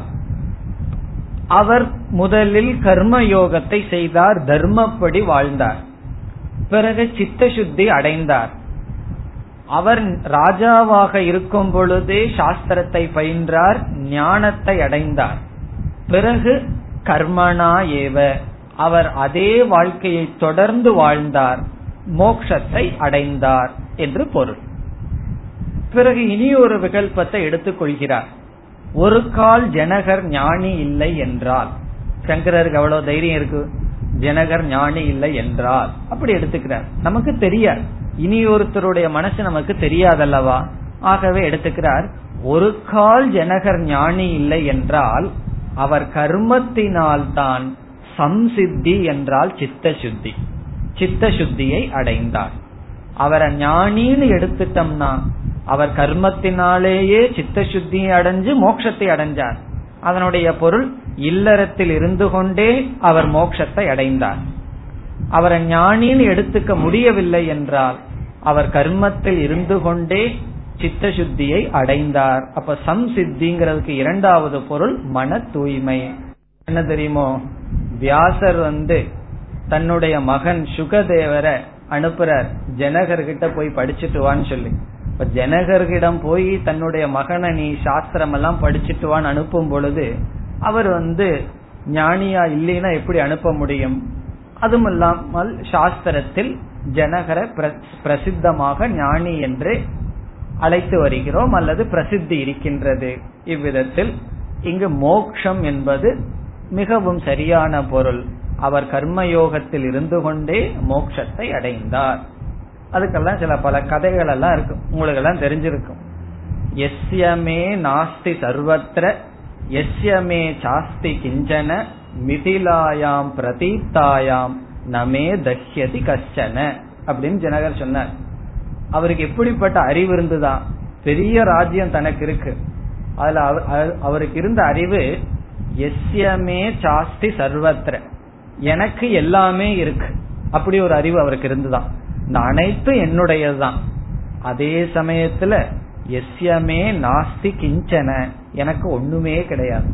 அவர் முதலில் கர்ம யோகத்தை செய்தார் தர்மப்படி வாழ்ந்தார். பிறகு சித்த சுத்தி அடைந்தார். அவர் ராஜாவாக இருக்கும் பொழுதே சாஸ்திரத்தை பயின்றார் ஞானத்தை அடைந்தார். பிறகு கர்மனா ஏவ அவர் அதே வாழ்க்கையை தொடர்ந்து வாழ்ந்தார் மோக்ஷத்தை அடைந்தார் என்று பொருள். பிறகு இனி ஒரு விகல்பத்தை எடுத்துக் கொள்கிறார். ஒரு கால் ஜனகர் ஞானி இல்லை என்றால் சங்கரருக்கு எவ்வளவு தைரியம் இருக்கு? ஜனகர் ஞானி இல்லை என்றால். அப்படி எடுத்துக்கிறார். நமக்கு தெரியாது. இனி ஒருத்தருடைய மனசு நமக்கு தெரியாதல்லவா? ஆகவே எடுத்துக்கிறார் ஒரு கால் ஜனகர் ஞானி இல்லை என்றால் அவர் கர்மத்தினால் தான் சம்சித்தி என்றால் சித்த சுத்தி சித்த சுத்தியை அடைந்தார். அவரை ஞானின்னு எடுத்துட்டோம்னா அவர் கர்மத்தினாலேயே சித்த சுத்தியை அடைஞ்சு மோட்சத்தை அடைஞ்சார். அதனுடைய பொருள் இல்லறத்தில் இருந்து கொண்டே அவர் மோட்சத்தை அடைந்தார். அவரை ஞானின்னு எடுத்துக்க முடியவில்லை என்றால் அவர் கர்மத்தில் இருந்து கொண்டே சித்த சுத்தியை அடைந்தார். அப்ப சம்சித்திங்கிறதுக்கு இரண்டாவது பொருள் மன தூய்மை. என்ன தெரியுமோ? வியாசர் வந்து தன்னுடைய மகன் சுகதேவரை அனுப்புறார். ஜனகர்கிட்ட போய் படிச்சுட்டு வான்னு சொல்லி. இப்ப போய் தன்னுடைய மகனை நீ சாஸ்திரம் எல்லாம் படிச்சுட்டு வான்னு அனுப்பும் பொழுது அவர் வந்து ஞானியா இல்லைன்னா எப்படி அனுப்ப முடியும்? அதுவும் இல்லாமல் சாஸ்திரத்தில் ஜனகர பிரசித்தமாக ஞானி என்று அழைத்து வருகிறோம் அல்லது பிரசித்தி இருக்கின்றது. இவ்விதத்தில் இங்கு மோக்ஷம் என்பது மிகவும் சரியான பொருள். அவர் கர்மயோகத்தில் இருந்து கொண்டே மோட்சத்தை அடைந்தார். அதுக்கெல்லாம் சில பல கதைகள் எல்லாம் இருக்கும். உங்களுக்கு எல்லாம் தெரிஞ்சிருக்கும். எஸ்யமே நாஸ்தி சர்வத்திர எஸ்யமே சாஸ்தி கிஞ்சன மிதிலாயாம் பிரதீப்தாயாம் நமே தஹ்யதி கஷ்டன அப்படின்னு ஜனகர் சொன்னார். அவருக்கு எப்படிப்பட்ட அறிவு இருந்துதான் பெரிய ராஜ்யம் தனக்கு இருக்கு. அதுல அவருக்கு இருந்த அறிவு எஸ்யமே சாஸ்தி சர்வத்திர. எனக்கு எல்லாமே இருக்கு. அப்படி ஒரு அறிவு அவருக்கு இருந்துதான் இந்த அனைத்தும் என்னுடையதுதான். அதே சமயத்துல எஸ்யமே நாஸ்தி கிஞ்சன எனக்கு ஒண்ணுமே கிடையாது.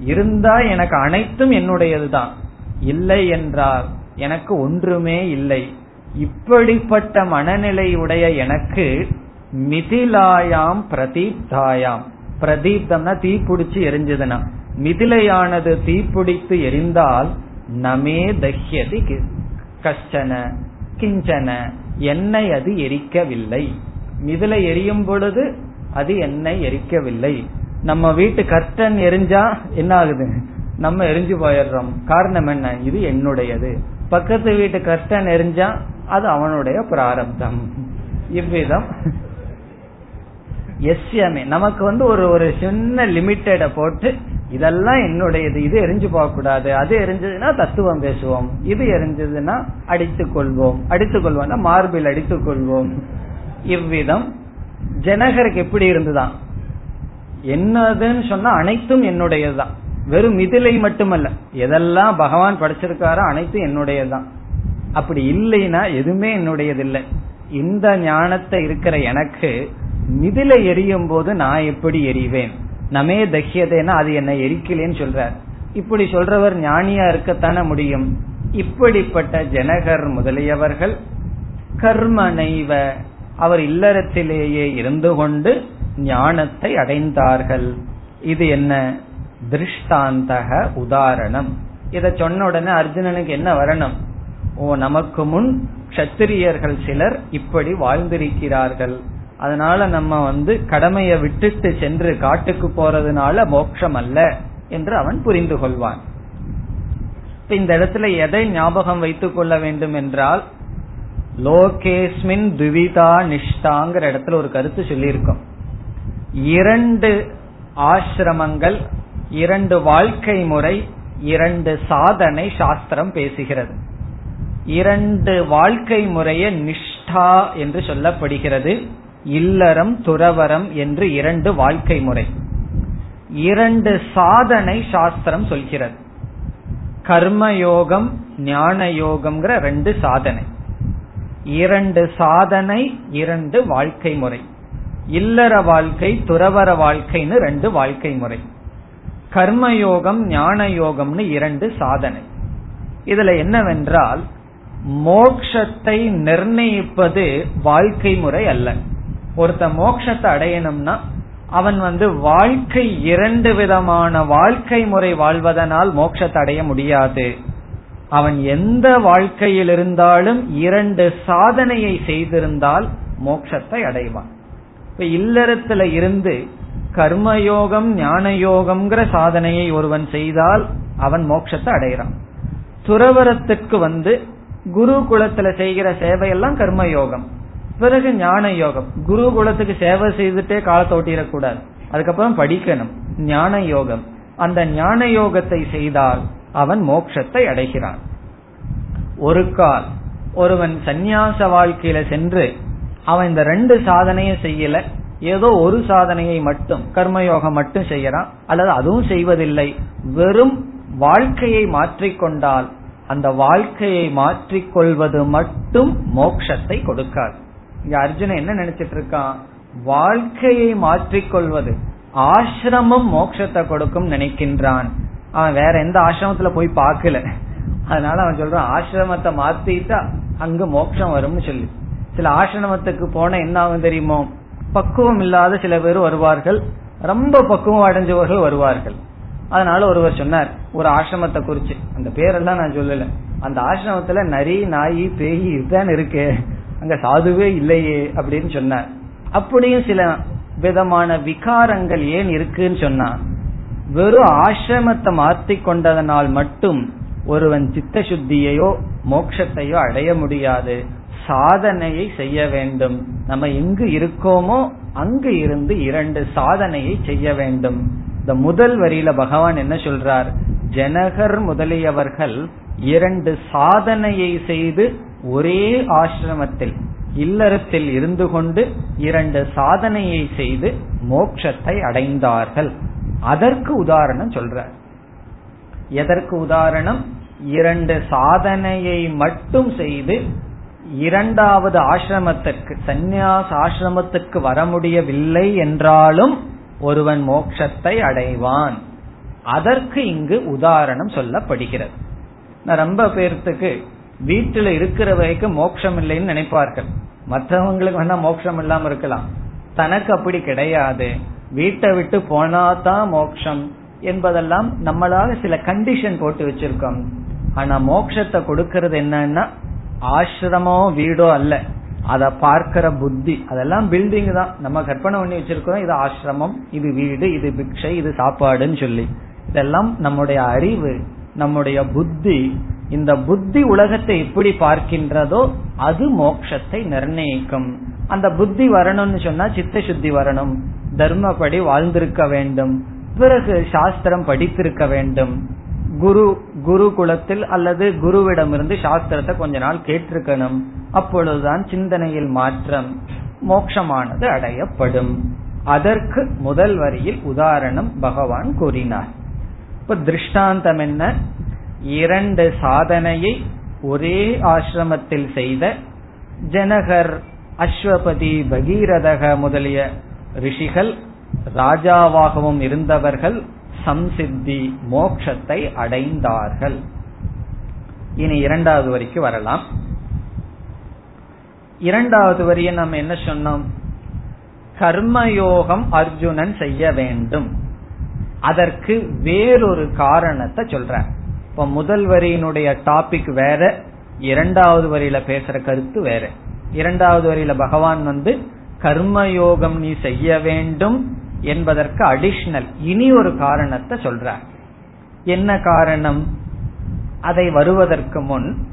இருந்தா எனக்கு அனைத்தும் என்னுடையதுதான். இல்லை என்றால் எனக்கு ஒன்றுமே இல்லை. இப்படிப்பட்ட மனநிலையுடைய எனக்கு மிதிலாயாம் பிரதீப்தாயாம். பிரதீப்தம்னா தீப்பிடிச்சு எரிஞ்சதுனா மிதிலையானது தீப்பிடித்து எரிந்தால் நமே தஹ்யதி கஷ்டன. கிஞ்சன என்னை அது எரிக்கவில்லை. இதுல எரியும் பொழுது அது என்னை எரிக்கவில்லை. நம்ம வீட்டு கர்டன் எரிஞ்சா என்ன ஆகுது நம்ம எரிஞ்சு போயிடுறோம். காரணம் என்ன? இது என்னுடையது. பக்கத்து வீட்டு கர்டன் எரிஞ்சா அது அவனுடைய பிராரப்தம். இவ்விதம் எஸ்யமே. நமக்கு வந்து ஒரு ஒரு சின்ன லிமிட்டட போட்டு இதெல்லாம் என்னுடையது இது எரிஞ்சு போக கூடாது அது எரிஞ்சதுன்னா தத்துவம் பேசுவோம் இது எரிஞ்சதுன்னா அடித்துக் கொள்வோம் அடித்துக் கொள்வோம்னா மார்பில் அடித்துக் கொள்வோம். இவ்விதம் ஜனகருக்கு எப்படி இருந்துதான்? என்னதுன்னு சொன்னா அனைத்தும் என்னுடையதுதான். வெறும் மிதிலை மட்டுமல்ல எதெல்லாம் பகவான் படைச்சிருக்காரோ அனைத்தும் என்னுடையதுதான். அப்படி இல்லைன்னா எதுவுமே என்னுடையது இல்லை இந்த ஞானத்தை இருக்கிற எனக்கு மிதிலை எரியும் போது நான் எப்படி எரிவேன்? நமே தஹ்யதேனா அது என்ன எரிக்கலேன்னு சொல்றார். இப்படி சொல்றவர் ஞானியா இருக்கத்தானே முடியும். இப்படிப்பட்ட ஜனகர் முதலியவர்கள் கர்மனைவ அவர் இல்லறத்திலேயே இருந்து கொண்டு ஞானத்தை அடைந்தார்கள். இது என்ன? திருஷ்டாந்தக உதாரணம். இத சொன்ன உடனே அர்ஜுனனுக்கு என்ன வரணும்? ஓ நமக்கு முன் கத்திரியர்கள் சிலர் இப்படி வாழ்ந்திருக்கிறார்கள். அதனால நம்ம வந்து கடமையை விட்டுட்டு சென்று காட்டுக்கு போறதுனால மோட்சம் அல்ல என்று அவன் புரிந்து கொள்வான். இந்த இடத்துல எதை ஞாபகம் வைத்துக் கொள்ள வேண்டும் என்றால் லோகேஸ்மின் துவிதா நிஷ்டாங்கிற இடத்துல ஒரு கருத்து சொல்லியிருக்கோம். இரண்டு ஆசிரமங்கள் இரண்டு வாழ்க்கை முறை இரண்டு சாதனை சாஸ்திரம் பேசுகிறது. இரண்டு வாழ்க்கை முறைய நிஷ்டா என்று சொல்லப்படுகிறது. இல்லறம் துறவரம் என்று இரண்டு வாழ்க்கை முறை. இரண்டு சாதனை சாஸ்திரம் சொல்கிறது. கர்மயோகம் ஞான யோகம்ங்கிற ரெண்டு சாதனை. இரண்டு சாதனை இரண்டு வாழ்க்கை முறை. இல்லற வாழ்க்கை துறவர வாழ்க்கைன்னு ரெண்டு வாழ்க்கை முறை. கர்மயோகம் ஞான யோகம்னு இரண்டு சாதனை. இதுல என்னவென்றால் மோக்ஷத்தை நிர்ணயிப்பது வாழ்க்கை முறை அல்ல. ஒருத்த மோக்ஷத்தை அடையணும்னா அவன் வந்து வாழ்க்கை இரண்டு விதமான வாழ்க்கை முறை வாழ்வதனால் மோட்சத்தை அடைய முடியாது. அவன் எந்த வாழ்க்கையில் இருந்தாலும் இரண்டு சாதனையை செய்திருந்தால் மோட்சத்தை அடைவான். இப்ப இல்லறத்துல இருந்து கர்மயோகம் ஞான யோகம்ங்கிற சாதனையை ஒருவன் செய்தால் அவன் மோட்சத்தை அடைகிறான். துறவரத்துக்கு வந்து குரு குலத்துல செய்கிற சேவையெல்லாம் கர்மயோகம். பிறகு ஞான யோகம். குரு குலத்துக்கு சேவை செய்துட்டே காலத்தை ஓட்டிடக்கூடாது அதுக்கப்புறம் படிக்கணும். ஞான யோகம். அந்த ஞான யோகத்தை செய்தால் அவன் மோட்சத்தை அடைகிறான். ஒரு கால். ஒருவன் சந்நியாச வாழ்க்கையில சென்று அவன் இந்த ரெண்டு சாதனையும் செய்யல. ஏதோ ஒரு சாதனையை மட்டும் கர்மயோகம் மட்டும் செய்யறான். அல்லது அதுவும் செய்வதில்லை. வெறும் வாழ்க்கையை மாற்றிக்கொண்டால் அந்த வாழ்க்கையை மாற்றிக்கொள்வது மட்டும் மோக்ஷத்தை கொடுக்காது. இங்க அர்ஜுனன் என்ன நினைச்சிட்டு இருக்கான்? வாழ்க்கையை மாற்றிக்கொள்வது. ஆசிரமம் மோட்சத்தை கொடுக்கும் நினைக்கின்றான். அவன் வேற எந்த ஆசிரமத்துல போய் பார்க்கல. அதனால அவன் சொல்றான் ஆசிரமத்தை மாத்திட்டா அங்க மோட்சம் வரும்னு சொல்லி. சில ஆசிரமத்துக்கு போன என்ன ஆகும் தெரியுமோ? பக்குவம் இல்லாத சில பேர் வருவார்கள். ரொம்ப பக்குவம் அடைஞ்சவர்கள் வருவார்கள். அதனால ஒருவர் சொன்னார் ஒரு ஆசிரமத்தை குறிச்சு. அந்த பேரெல்லாம் நான் சொல்லல. அந்த ஆசிரமத்துல நரி நாய் பேய் இதுதான் இருக்கு. அங்க சாதுவே இல்லையே அப்படின்னு சொன்னார் அப்படியும் சில விதமான விகாரங்கள் ஏன் இருக்குன்னு சொன்னா வெறும் ஆசிரமத்தை மாத்தி கொண்டதனால் மட்டும் ஒருவன் சித்த சுத்தியையோ மோட்சத்தையோ அடைய முடியாது. சாதனையை செய்ய வேண்டும். நம்ம எங்கு இருக்கோமோ அங்கு இருந்து இரண்டு சாதனையை செய்ய வேண்டும். இந்த முதல் வரியில பகவான் என்ன சொல்றார்? ஜனகர் முதலியவர்கள் இரண்டு சாதனையை செய்து ஒரே ஆசிரமத்தில் இல்லறத்தில் இருந்து கொண்டு இரண்டு சாதனையை செய்து மோட்சத்தை அடைந்தார்கள். அதற்கு உதாரணம் சொல்றார். எதற்கு உதாரணம்? இரண்டு சாதனையை மட்டும் செய்து இரண்டாவது ஆசிரமத்திற்கு சந்நியாச ஆசிரமத்துக்கு வர முடியவில்லை என்றாலும் ஒருவன் மோட்சத்தை அடைவான். அதற்கு இங்கு உதாரணம் சொல்லப்படுகிறது. நான் ரொம்ப பேர்த்துக்கு வீட்டுல இருக்கிற வரைக்கும் மோட்சம் இல்லைன்னு நினைப்பார்கள். மற்றவங்களுக்கு வேணா மோட்சம் இல்லாம இருக்கலாம். தனக்கு அப்படி கிடையாது. வீட்டை விட்டு போனாதான் மோட்சம் என்பதெல்லாம் நம்மளால சில கண்டிஷன் போட்டு வச்சிருக்கோம். ஆனா மோட்சத்தை கொடுக்கறது என்னன்னா ஆசிரமோ வீடோ அல்ல. அத பார்க்கிற புத்தி. அதெல்லாம் பில்டிங் தான். நம்ம கற்பனை பண்ணி வச்சிருக்கோம் இது ஆசிரமம் இது வீடு இது பிக்ஷை இது சாப்பாடுன்னு சொல்லி. இதெல்லாம் நம்முடைய அறிவு நம்முடைய புத்தி இந்த புத்தி உலகத்தை எப்படி பார்க்கின்றதோ அது மோக்ஷத்தை நிர்ணயிக்கும். அந்த புத்தி வரணும்னு சொன்னா சித்த சுத்தி வரணும். தர்மப்படி வாழ்ந்திருக்க வேண்டும். பிறகு சாஸ்திரம் படித்திருக்க வேண்டும். குரு குரு குலத்தில் அல்லது குருவிடமிருந்து சாஸ்திரத்தை கொஞ்ச நாள் கேட்டிருக்கணும். அப்பொழுதுதான் சிந்தனையில் மாற்றம் மோட்சமானது அடையப்படும். அதற்கு முதல் வரியில் உதாரணம் பகவான் கூறினார். இப்ப திருஷ்டாந்தம் என்ன? இரண்டு சாதனையை ஒரே ஆசிரமத்தில் செய்த ஜனகர் அஸ்வபதி பகீரதக முதலிய ரிஷிகள் ராஜாவாகவும் இருந்தவர்கள் சம்சித்தி மோக்ஷத்தை அடைந்தார்கள். இனி இரண்டாவது வரிக்கு வரலாம். இரண்டாவது வரியை நம்ம என்ன சொன்னோம்? கர்மயோகம் அர்ஜுனன் செய்ய வேண்டும். அதற்கு வேறொரு காரணத்தை சொல்ற இப்ப முதல் வரியினுடைய டாபிக் வேற இரண்டாவது வரியில பேசுற கருத்து வேற. இரண்டாவது வரியில பகவான் வந்து கர்மயோகம் நீ செய்ய வேண்டும் என்பதற்கு அடிஷனல் இனி ஒரு காரணத்தை சொல்றார். என்ன காரணம்? அதை வருவதற்கு முன்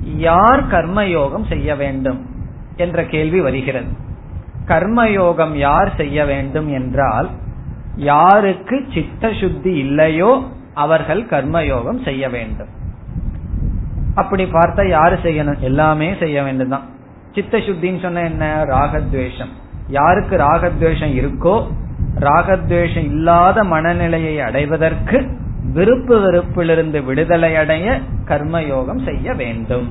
யார் கர்மயோகம் செய்ய வேண்டும்? என்ற கேள்வி வருகிறது. கர்மயோகம் யார் செய்ய வேண்டும் என்றால் யாருக்கு சித்த சுத்தி இல்லையோ அவர்கள் கர்மயோகம் செய்ய வேண்டும். அப்படி பார்த்தா யாரு செய்யணும்? எல்லாமே செய்ய வேண்டும் தான் சித்த சுத்தின்னு சொன்ன என்ன? ராகத்வேஷம். யாருக்கு ராகத்வேஷம் இருக்கோ ராகத்வேஷம் இல்லாத மனநிலையை அடைவதற்கு விருப்பு வெறுப்பிலிருந்து விடுதலை அடைய கர்மயோகம் செய்ய வேண்டும்.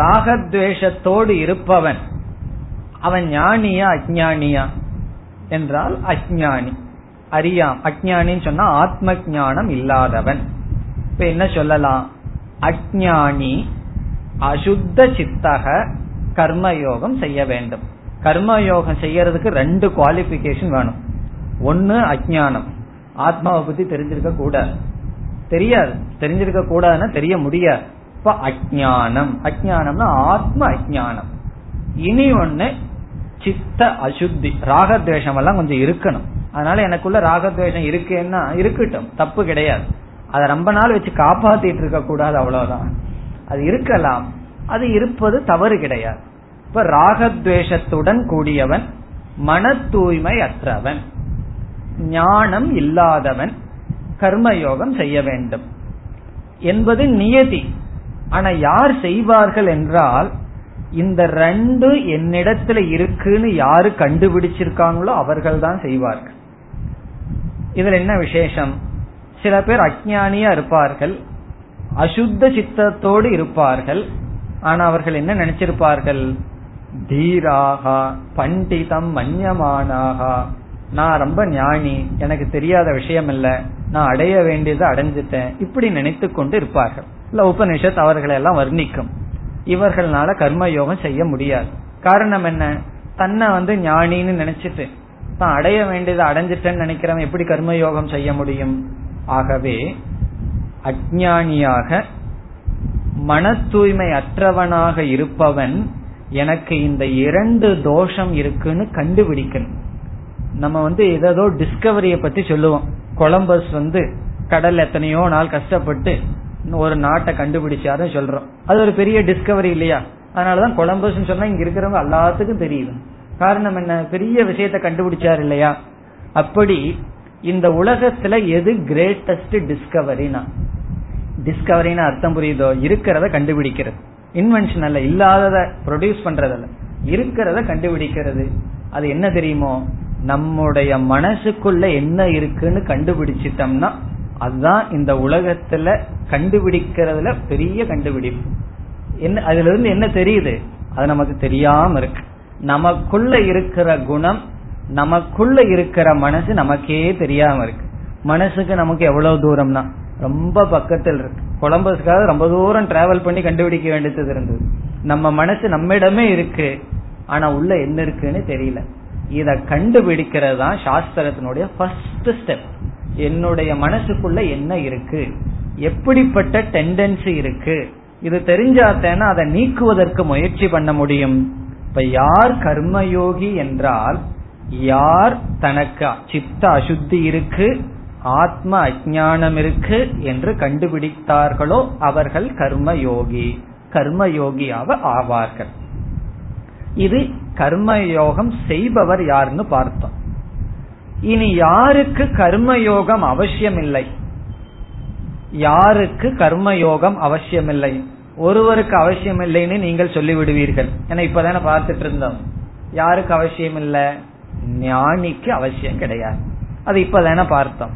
ராகத்வேஷத்தோடு இருப்பவன் அவன் ஞானியா அஜானியா என்றால் அஜானி அறியாம். அஜானின்னு சொன்னா ஆத்ம ஞானம் இல்லாதவன். இப்ப என்ன சொல்லலாம்? அஜானி அசுத்த சித்தக கர்மயோகம் செய்ய வேண்டும். கர்மயோகம் செய்யறதுக்கு ரெண்டு குவாலிபிகேஷன் வேணும். ஒன்னு அஜானம் ஆத்மாவை பத்தி தெரிஞ்சிருக்க கூடாது. தெரியாது. தெரிஞ்சிருக்க கூடாதுன்னா தெரிய முடியாது. இப்ப அஜானம் அஜானம்னா ஆத்ம அஜானம் இனி ஒன்னு சித்த அசுத்தி. ராகத்வேஷம் எல்லாம் கொஞ்சம் இருக்கணும். அதனால எனக்குள்ள ராகத்வேஷம் இருக்குன்னா இருக்கட்டும் தப்பு கிடையாது. அதை ரொம்ப நாள் வச்சு காப்பாத்திட்டு இருக்க கூடாது அவ்வளவுதான். அது இருக்கலாம். அது இருப்பது தவறு கிடையாது. இப்ப ராகத்வேஷத்துடன் கூடியவன் மன தூய்மை அற்றவன் ஞானம் இல்லாதவன் கர்மயோகம் செய்ய வேண்டும். என்பது நியதி. ஆனா யார் செய்வார்கள் என்றால் இந்த ரெண்டு என்னிடத்துல இருக்குன்னு யாரு கண்டுபிடிச்சிருக்காங்களோ அவர்கள் தான் செய்வார்கள். இதுல என்ன விசேஷம்? சில பேர் அஜானியா இருப்பார்கள் அசுத்த சித்தத்தோடு இருப்பார்கள் ஆனா அவர்கள் என்ன நினைச்சிருப்பார்கள்? தீராகா பண்டிதம் மன்யமானாகா நான் ரொம்ப ஞானி எனக்கு தெரியாத விஷயம் இல்ல நான் அடைய வேண்டியதை அடைஞ்சிட்டேன் இப்படி நினைத்து கொண்டு இருப்பார்கள். இல்ல உபனிஷத் அவர்களை எல்லாம் வர்ணிக்கும். இவர்களால கர்மயோகம் செய்ய முடியாது. காரணம் என்ன? தன்னை வந்து ஞானின்னு நினைச்சிட்டு தான் அடைய வேண்டியதை அடைஞ்சிட்டேன்னு நினைக்கிறவன் எப்படி கர்மயோகம் செய்ய முடியும்? ஆகவே அஜானியாக மன தூய்மை அற்றவனாக இருப்பவன் எனக்கு இந்த இரண்டு தோஷம் இருக்குன்னு கண்டுபிடிக்கணும். நம்ம வந்து ஏதோ டிஸ்கவரிய பத்தி சொல்லுவோம். கொலம்பஸ் வந்து கடல் எத்தனையோ நாள் கஷ்டப்பட்டு ஒரு நாட்டை கண்டுபிடிச்சாரு சொல்றோம். அது ஒரு பெரிய டிஸ்கவரி இல்லையா? அதனாலதான் கொலம்பஸ் சொன்னா இங்க இருக்கிறவங்க எல்லாத்துக்கும் தெரியுது. காரணம் என்ன? பெரிய விஷயத்த கண்டுபிடிச்சார் இல்லையா? அப்படி இந்த உலகத்துல எது கிரேட்டஸ்ட் டிஸ்கவரினா டிஸ்கவரின்னு அர்த்தம் புரியுதோ? இருக்கிறத கண்டுபிடிக்கிறது. இன்வென்ஷன் அல்ல இல்லாதத ப்ரொடியூஸ் பண்றதல்ல. இருக்கிறத கண்டுபிடிக்கிறது. அது என்ன தெரியுமோ? நம்முடைய மனசுக்குள்ள என்ன இருக்குன்னு கண்டுபிடிச்சிட்டோம்னா அதுதான் இந்த உலகத்துல கண்டுபிடிக்கிறதுல பெரிய கண்டுபிடிப்பு. என்ன அதுல இருந்து என்ன தெரியுது? அது நமக்கு தெரியாம இருக்கு. நமக்குள்ள இருக்கிற குணம் நமக்குள்ள இருக்கிற மனசு நமக்கே தெரியாம இருக்கு. மனசுக்கு நமக்கு எவ்வளவு தூரம்னா ரொம்ப பக்கத்தில் இருக்கு. கொலம்பஸ்க்காக ரொம்ப தூரம் டிராவல் பண்ணி கண்டுபிடிக்க வேண்டியது இருந்தது. நம்ம மனசு நம்மிடமே இருக்கு ஆனா உள்ள என்ன இருக்குன்னு தெரியல. இத கண்டுபிடிக்கிறது தான் சாஸ்திரத்தினுடைய ஃபர்ஸ்ட் ஸ்டெப் என்னுடைய மனசுக்குள்ள என்ன இருக்கு? எப்படிப்பட்ட டெண்டன்சி இருக்கு? இது தெரிஞ்சாத்தேன்னா அதை நீக்குவதற்கு முயற்சி பண்ண முடியும்? இப்ப யார் கர்மயோகி என்றால் யார் தனக்கு சித்த அசுத்தி இருக்கு ஆத்ம அஜானம் இருக்கு என்று கண்டுபிடித்தார்களோ அவர்கள் கர்மயோகி. கர்மயோகியாக ஆவார்கள். இது கர்மயோகம் செய்பவர் யாருன்னு பார்த்தோம். இனி யாருக்கு கர்மயோகம் அவசியமில்லை? யாருக்கு கர்மயோகம் அவசியமில்லை? ஒருவருக்கு அவசியம் இல்லைன்னு நீங்கள் சொல்லிவிடுவீர்கள். ஏன்னா இப்பதானே பார்த்துட்டு இருந்தோம் யாருக்கு அவசியம் இல்லை ஞானிக்கு அவசியம் கிடையாது. அது இப்பதானே பார்த்தோம்.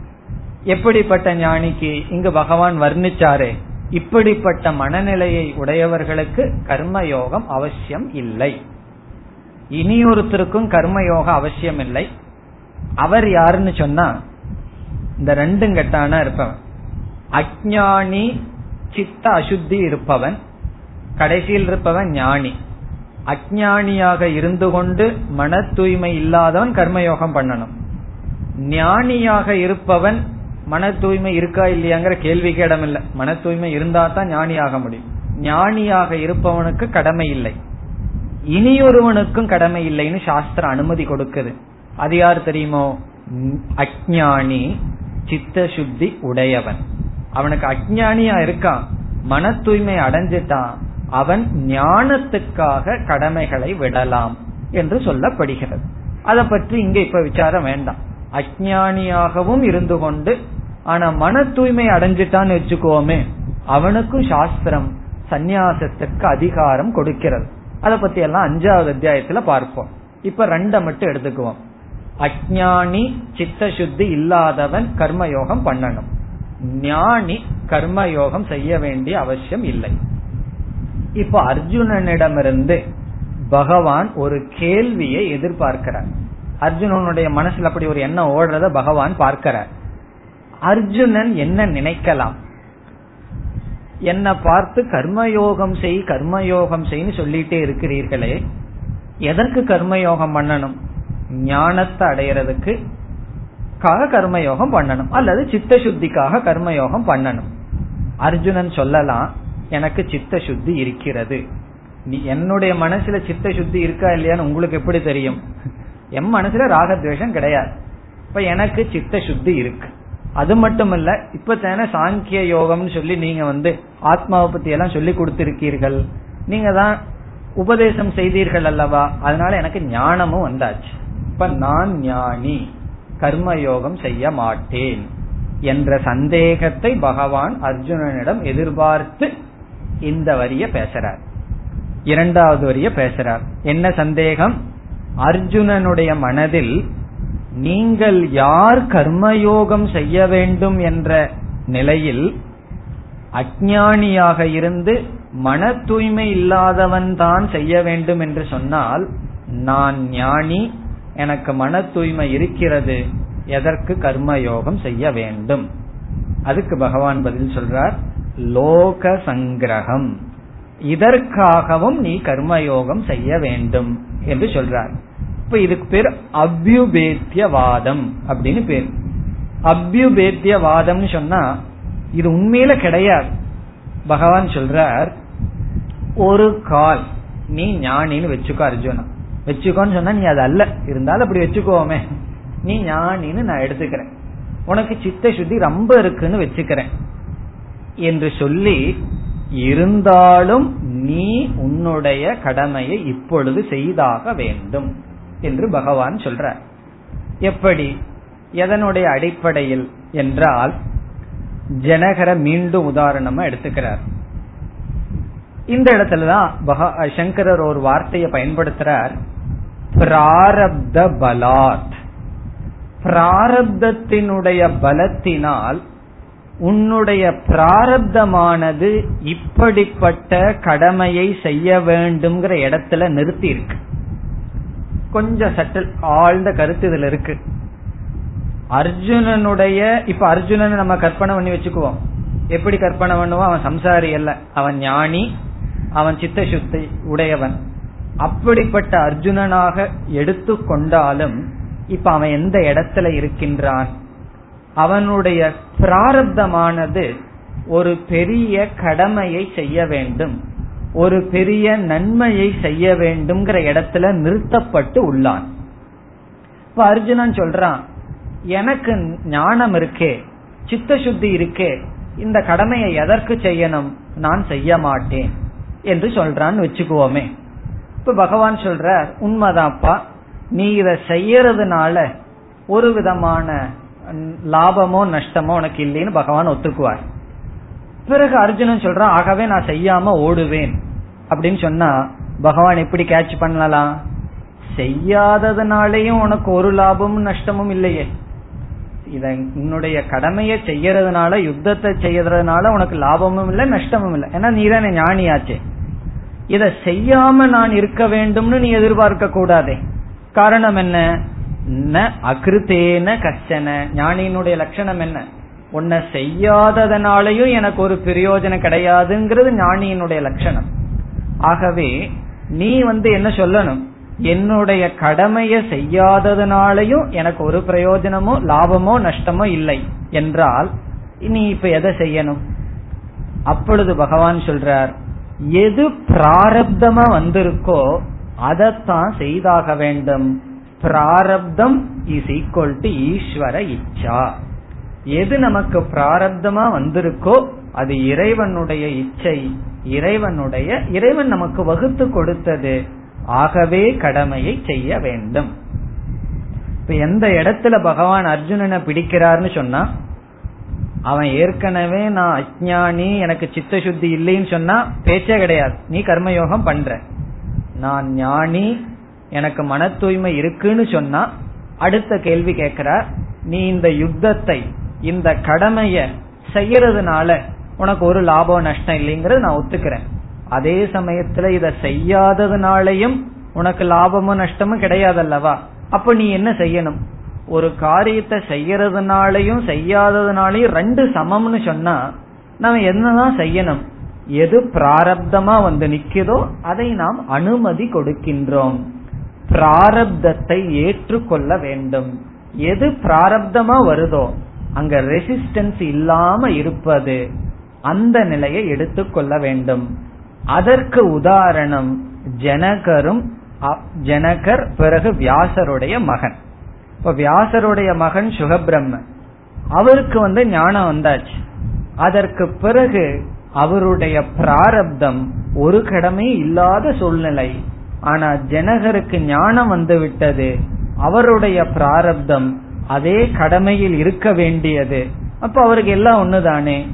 எப்படிப்பட்ட ஞானிக்கு இங்கு பகவான் வர்ணிச்சாரே? இப்படிப்பட்ட மனநிலையை உடையவர்களுக்கு கர்மயோகம் அவசியம் இல்லை. இனியொருத்தருக்கும் கர்மயோகம் அவசியம் இல்லை அவர் யாருன்னு சொன்னா இந்த ரெண்டும் கெட்டானா இருப்பவன். அஜானி சித்த அசுத்தி இருப்பவன் கடைசியில் இருப்பவன் ஞானி. அஜானியாக இருந்து கொண்டு மன தூய்மை இல்லாதவன் கர்மயோகம் பண்ணணும். ஞானியாக இருப்பவன் மன தூய்மை இருக்கா இல்லையாங்கிற கேள்விக்கு இடம் இல்லை மன தூய்மை இருந்தா தான் ஞானியாக முடியும். ஞானியாக இருப்பவனுக்கு கடமை இல்லை. இனியொருவனுக்கும் கடமை இல்லைன்னு சாஸ்திரம் அனுமதி கொடுக்குது. அது யார் தெரியுமோ? அஜானி சித்த சுத்தி உடையவன். அவனுக்கு அஜானியா இருக்கான். மன தூய்மை அடைஞ்சிட்டான். அவன் ஞானத்துக்காக கடமைகளை விடலாம் என்று சொல்லப்படுகிறது. அதை பற்றி இங்க இப்ப விசாரம் வேண்டாம். அஜானியாகவும் இருந்து கொண்டு ஆனா மன தூய்மை அடைஞ்சிட்டான்னு வச்சுக்கோமே அவனுக்கும் சாஸ்திரம் சந்நியாசத்துக்கு அதிகாரம் கொடுக்கிறது. அதை பத்தி எல்லாம் அஞ்சாவது அத்தியாயத்துல பார்ப்போம். இப்ப ரெண்ட மட்டும் எடுத்துக்குவோம். அஜானி சித்த சுத்தி இல்லாதவன் கர்மயோகம் பண்ணணும். ஞானி கர்மயோகம் செய்ய வேண்டிய அவசியம் இல்லை. இப்ப அர்ஜுனனிடமிருந்து பகவான் ஒரு கேள்வியை எதிர்பார்க்கிறார். அர்ஜுனனுடைய மனசுல அப்படி ஒரு எண்ணம் ஓடுறத பகவான் பார்க்கிறார். அர்ஜுனன் என்ன நினைக்கலாம்? என்னை பார்த்து கர்மயோகம் செய் கர்மயோகம் செய்ன்னு சொல்லிட்டே இருக்கிறீர்களே எதற்கு கர்மயோகம் பண்ணணும்? ஞானத்தை அடையிறதுக்கு கர்மயோகம் பண்ணணும். அல்லது சித்த சுத்திக்காக கர்மயோகம் பண்ணணும். அர்ஜுனன் சொல்லலாம் எனக்கு சித்த சுத்தி இருக்கிறது. நீ என்னுடைய மனசுல சித்த சுத்தி இருக்கா இல்லையான்னு உங்களுக்கு எப்படி தெரியும்? என் மனசுல ராகத்வேஷம் கிடையாது. இப்ப எனக்கு சித்த சுத்தி இருக்கு. அது மட்டும் இல்ல இப்ப தானே சாங்கிய யோகம்னு சொல்லி நீங்க வந்து ஆத்மாவை பத்தி எல்லாம் சொல்லி கொடுத்திருக்கீர்கள். நீங்க தான் உபதேசம் செய்தீர்கள் அல்லவா? அதனால எனக்கு ஞானமும் வந்தாச்சு. இப்ப நான் ஞானி. கர்மயோகம் செய்ய மாட்டேன் என்ற சந்தேகத்தை பகவான் அர்ஜுனனிடம் எதிர்பார்த்து இந்த வரிய பேசுறார். இரண்டாவது வரிய பேசுறார். என்ன சந்தேகம்? அர்ஜுனனுடைய மனதில் நீங்கள் யார் கர்மயோகம் செய்ய வேண்டும் என்ற நிலையில் அஜானியாக இருந்து மன தூய்மை இல்லாதவன் தான் செய்ய வேண்டும் என்று சொன்னால் நான் ஞானி எனக்கு மன தூய்மை இருக்கிறது எதற்கு கர்ம யோகம் செய்ய வேண்டும்? அதுக்கு பகவான் பதில் சொல்றார் லோக சங்கிரகம். இதற்காகவும் நீ கர்மயோகம் செய்ய வேண்டும் என்று சொல்றார். இப்ப இதுக்கு பேர் அபியுபேத்தியவாதம் அப்படின்னு பேர். அபியுபேத்தியவாதம்னு சொன்னா இது உண்மையில கிடையாது. பகவான் சொல்றார் ஒரு கால் நீ ஞானின்னு வச்சுக்கோ அர்ஜுனா. வச்சுக்கோன்னு சொன்னா நீ அது அல்ல. இருந்தாலும் அப்படி வச்சுக்கோமே. நீ ஞானின்னு நான் எடுத்துக்கிறேன். உனக்கு சித்த சுத்தி ரொம்ப இருக்குன்னு வச்சுக்கிறேன். என்று சொல்லி இருந்தாலும் நீ உன்னுடைய கடமையை இப்பொழுது செய்தாக வேண்டும் என்று பகவான் சொல்ற எப்படி? எதனுடைய அடிப்படையில் என்றால் ஜனகர மீண்டும் உதாரணமா எடுத்துக்கிறார். இந்த இடத்துலதான் சங்கரர் ஒரு வார்த்தையை பயன்படுத்துறார். பிராரப்த பலாத். பிராரப்தத்தினுடைய பலத்தினால் உன்னுடைய பிராரப்தமானது இப்படிப்பட்ட கடமையை செய்ய வேண்டும்ங்கிற இடத்துல நிறுத்தி இருக்கு கொஞ்சம் சட்டில் ஆழ்ந்த கருத்து இதுல இருக்கு. அர்ஜுனனுடைய இப்ப அர்ஜுனன் நம்ம கற்பனை பண்ணி வச்சுக்குவோம். எப்படி கற்பனை பண்ணுவோம் அவன் சம்சாரி அல்ல. அவன் ஞானி அவன் சித்த சுத்தி உடையவன். அப்படிப்பட்ட அர்ஜுனனாக எடுத்துக்கொண்டாலும் இப்ப அவன் எந்த இடத்துல இருக்கின்றான்? அவனுடைய பிராரப்தமானது ஒரு பெரிய கடமையை செய்ய வேண்டும். ஒரு பெரிய நன்மையை செய்ய வேண்டும்ங்கிற இடத்துல நிறுத்தப்பட்டு உள்ளான். இப்ப அர்ஜுனன் சொல்றான் எனக்கு ஞானம் இருக்கே சித்த சுத்தி இருக்கே இந்த கடமையை எதற்கு செய்யணும்? நான் செய்ய மாட்டேன் என்று சொல்றான்னு வச்சுக்குவோமே. இப்ப பகவான் சொல்ற உண்மைதான்ப்பா. நீ இத செய்யறதுனால ஒரு விதமான லாபமோ நஷ்டமோ உனக்கு இல்லைன்னு பகவான் ஒத்துக்குவார். பிறகு அர்ஜுனன் சொல்றான் ஆகவே நான் செய்யாம ஓடுவேன். அப்படின்னு சொன்னா பகவான் எப்படி கேட்ச் பண்ணலாம்? செய்யாததுனாலையும் உனக்கு ஒரு லாபமும் நஷ்டமும் இல்லையே. இத உன்னுடைய கடமையை செய்யறதுனால யுத்தத்தை செய்யறதுனால உனக்கு லாபமும் இல்லை நஷ்டமும் இல்லை. ஏன்னா நீ தானே ஞானியாச்சே. இத செய்யாம நான் இருக்க வேண்டும்னு நீ எதிர்பார்க்க கூடாதே. காரணம் என்ன? ந அகிருத்தேன கச்சன. ஞானியினுடைய லட்சணம் என்ன? உன்னை செய்யாததனாலையும் எனக்கு ஒரு பிரயோஜனம் கிடையாதுங்கிறது ஞானியினுடைய லட்சணம். ஆகவே நீ வந்து என்ன சொல்லணும்? என்னுடைய கடமையை செய்யாததுனாலையும் எனக்கு ஒரு பிரயோஜனமோ லாபமோ நஷ்டமோ இல்லை என்றால் நீ இப்ப எதை செய்யணும்? அப்பொழுது பகவான் சொல்றார் எது பிராரப்தமா வந்திருக்கோ அதைத்தான் செய்தாக வேண்டும். பிராரப்தம் இஸ் ஈக்வல் டு ஈஸ்வர இச்சா. எது நமக்கு பிராரப்தமா வந்திருக்கோ அது இறைவனுடைய இச்சை இறைவனுடைய இறைவன் நமக்கு வகுத்து கொடுத்தது. ஆகவே கடமையை செய்ய வேண்டும். இப்ப எந்த இடத்துல பகவான் அர்ஜுனனை பிடிக்கிறார்னு சொன்னா அவன் ஏற்கனவே நான் அஜானி எனக்கு சித்த சுத்தி இல்லைன்னு சொன்னா பேச்சே கிடையாது. நீ கர்மயோகம் பண்ற. நான் ஞானி எனக்கு மன தூய்மை இருக்குன்னு சொன்னா அடுத்த கேள்வி கேட்கிறார் நீ இந்த யுத்தத்தை இந்த கடமைய செய்யறதுனால உனக்கு ஒரு லாபம் நஷ்டம் இல்லைங்கிறது நான் ஒத்துக்கிறேன். அதே சமயத்துல இத செய்யாததுனாலையும் உனக்கு லாபமும் நஷ்டமும் கிடையாதல்லவா? அப்ப நீ என்ன செய்யணும்? ஒரு காரியத்தை செய்யறதுனாலையும் செய்யாததுனாலையும் ரெண்டு சமம்னு சொன்னா நம்ம என்னதான் செய்யணும்? எது பிராரப்தமா வந்து நிக்குதோ அதை நாம் அனுமதி கொடுக்கின்றோம். பிராரப்தத்தை ஏற்றுக்கொள்ள வேண்டும். எது பிராரப்தமா வருதோ அங்க ரெசிஸ்டன்ஸ் இல்லாம இருப்பது அந்த நிலையை எடுத்துக்கொள்ள வேண்டும். அதற்கு உதாரணம் ஜனகரும் ஜனகர் பிறகு வியாசருடைய மகன். இப்ப வியாசருடைய மகன் சுகபிரம்ம அவருக்கு வந்து ஞானம் வந்தாச்சு. அதற்கு பிறகு அவருடைய பிராரப்தம் ஒரு கடமை இல்லாத சூழ்நிலை. ஆனா ஜனகருக்கு ஞானம் வந்து விட்டது. அவருடைய பிராரப்தம் அதே கடமையில் இருக்க வேண்டியது. அப்ப அவருக்கு எல்லாம் ஒண்ணுதானே?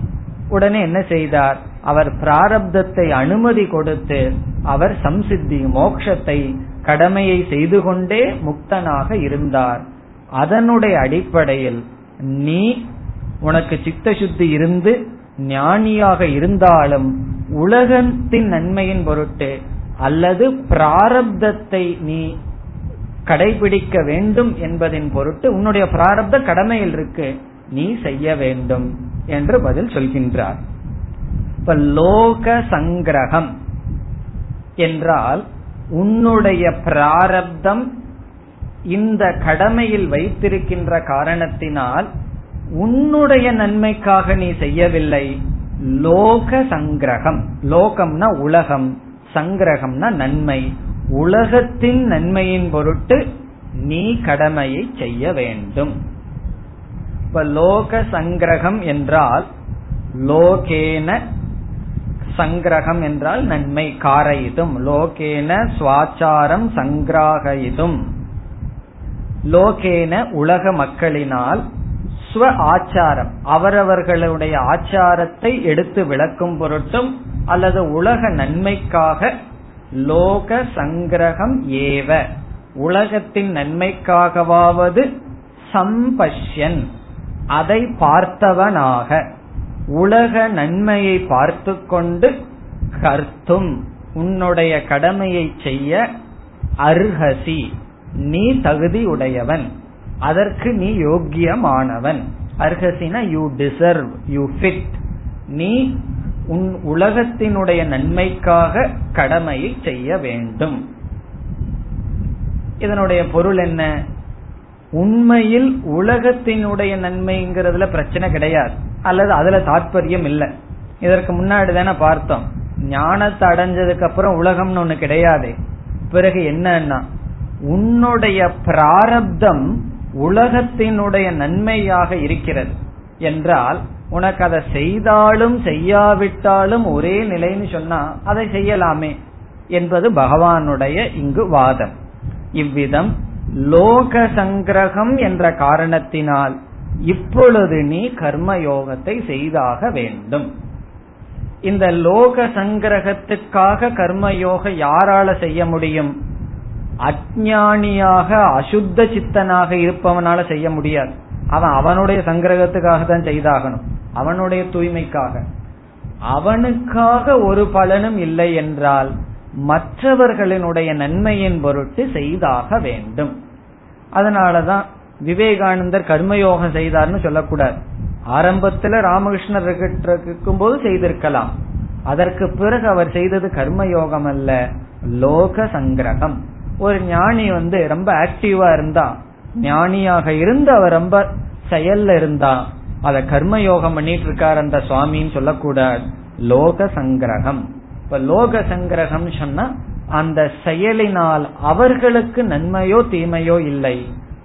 உடனே என்ன செய்தார்? அவர் பிராரப்தத்தை அனுமதி கொடுத்து அவர் சம்சித்தி மோக்ஷத்தை கடமையை செய்து கொண்டே முக்தனாக இருந்தார். அதனுடைய அடிப்படையில் நீ உனக்கு சித்த சுத்தி இருந்து ஞானியாக இருந்தாலும் உலகத்தின் நன்மையின் பொருட்டு அல்லது பிராரப்தத்தை நீ கடைபிடிக்க வேண்டும் என்பதின் பொருட்டு உன்னுடைய பிராரப்த கடமையில் இருக்கு நீ செய்ய வேண்டும் என்று பதில் சொல்கின்றார். இப்ப லோக சங்கிரகம் என்றால் உன்னுடைய பிராரப்தம் இந்த கடமையில் வைத்திருக்கின்ற காரணத்தினால் உன்னுடைய நன்மைக்காக நீ செய்யவில்லை. லோக சங்கிரகம். லோகம்னா உலகம். சங்கிரகம்னா நன்மை. உலகத்தின் நன்மையின் பொருட்டு நீ கடமையை செய்ய வேண்டும். இப்ப லோக சங்கிரகம் என்றால் லோகேன சங்கிரகம் என்றால் நன்மை. காரயிதும். லோகேன சுவாச்சாரம் சங்கிராகயிதும். லோகேன உலக மக்களினால் ஸ்வ ஆச்சாரம். அவரவர்களுடைய ஆச்சாரத்தை எடுத்து விளக்கும் பொருட்டும் அல்லது உலக நன்மைக்காக லோக சங்கிரகம் ஏவ. உலகத்தின் நன்மைக்காகவாவது சம்பஷ்யன். அதை பார்த்தவனாக. உலக நன்மையை பார்த்து கொண்டு கர்த்தும். உன்னுடைய கடமையை செய்ய அர்ஹசி. நீ தகுதி உடையவன் அதற்கு நீ யோக்கியமானவன். அர்ஹசினா யூ டிசர்வ் யூ ஃபிட் நீ உன் உலகத்தினுடைய நன்மைக்காக கடமையை செய்ய வேண்டும். இதனுடைய பொருள் என்ன? உண்மையில் உலகத்தினுடைய நன்மைங்கிறதுல பிரச்சனை கிடையாது. அல்லது அதுல தாற்பயம் இல்லை. இதற்கு முன்னாடி தானே பார்த்தோம். ஞானத்தை அடைஞ்சதுக்கு அப்புறம் உலகம்னு ஒண்ணு கிடையாது. பிறகு என்னன்னா உன்னுடைய பிராரப்தம் உலகத்தினுடைய நன்மையாக இருக்கிறது. என்றால் உனக்கு அதை செய்தாலும் செய்யாவிட்டாலும் ஒரே நிலைன்னு சொன்னா அதை செய்யலாமே என்பது பகவானுடைய இங்கு வாதம். இவ்விதம் லோக சங்கிரகம் என்ற காரணத்தினால் இப்பொழுது நீ கர்மயோகத்தை செய்தாக வேண்டும். இந்த லோக சங்கிரகத்துக்காக கர்மயோக யாரால செய்ய முடியும்? அஜானியாக அசுத்த சித்தனாக இருப்பவனால செய்ய முடியாது. அவன் அவனுடைய சங்கிரகத்துக்காக தான் செய்தாகணும். அவனுடைய தூய்மைக்காக. அவனுக்காக ஒரு பலனும் இல்லை என்றால் மற்றவர்களினுடைய நன்மையின் பொருட்டு செய்தாக வேண்டும். அதனாலதான் விவேகானந்தர் கர்மயோகம் செய்தார்னு சொல்லக்கூடாது. ஆரம்பத்துல ராமகிருஷ்ணர் இருக்கும் போது செய்திருக்கலாம். அதற்கு பிறகு அவர் செய்தது கர்மயோகம் அல்ல லோக சங்கிரகம் ஒரு ஞானி வந்து ரொம்ப ஆக்டிவா இருந்தா ஞானியாக இருந்து அவர் ரொம்ப செயல்ல இருந்தா அத கர்மயோகம் பண்ணிட்டு இருக்காரு அந்த சுவாமின்னு சொல்லக்கூடாது. லோக சங்கிரகம் இப்ப லோக சங்கிரகம் சொன்னா அந்த செயலினால் அவர்களுக்கு நன்மையோ தீமையோ இல்லை.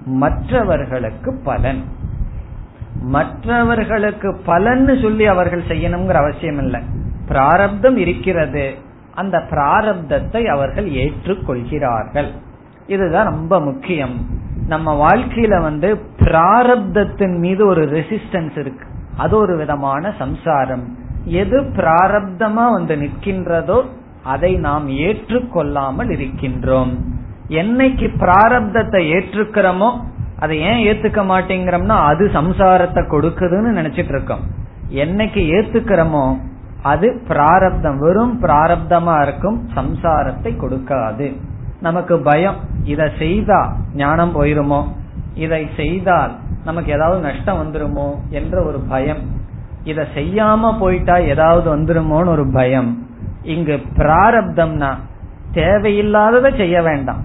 மற்றவர்களுக்கு பலன். மற்றவர்களுக்கு பலன்னு சொல்லி அவர்கள் செய்யணுங்கிற அவசியம் இல்லை பிராரப்தம் இருக்கிறது. அந்த பிராரப்தத்தை அவர்கள் ஏற்றுக்கொள்கிறார்கள். இதுதான் ரொம்ப முக்கியம். நம்ம வாழ்க்கையில வந்து பிராரப்தத்தின் மீது ஒரு ரெசிஸ்டன்ஸ் இருக்கு. அது ஒரு விதமான சம்சாரம். எது பிராரப்தமா வந்து நிற்கின்றதோ அதை நாம் ஏற்றுக்கொள்ளாமல் இருக்கின்றோம். என்னைக்கு பிராரப்தத்தை ஏற்றுக்கிறோமோ அதை ஏன் ஏத்துக்க மாட்டேங்கிறோம்னா அது சம்சாரத்தை கொடுக்குதுன்னு நினைச்சிட்டு இருக்கோம். என்னைக்கு ஏத்துக்கிறோமோ அது பிராரப்தம் வெறும் பிராரப்தமா இருக்கும் சம்சாரத்தை கொடுக்காது. நமக்கு பயம் இதை செய்தா ஞானம் போயிருமோ? இதை செய்தால் நமக்கு ஏதாவது நஷ்டம் வந்துருமோ? என்ற ஒரு பயம். இதை செய்யாம போயிட்டா ஏதாவது வந்துருமோன்னு ஒரு பயம். இங்கு பிராரப்தம்னா தேவையில்லாததை செய்ய வேண்டாம்.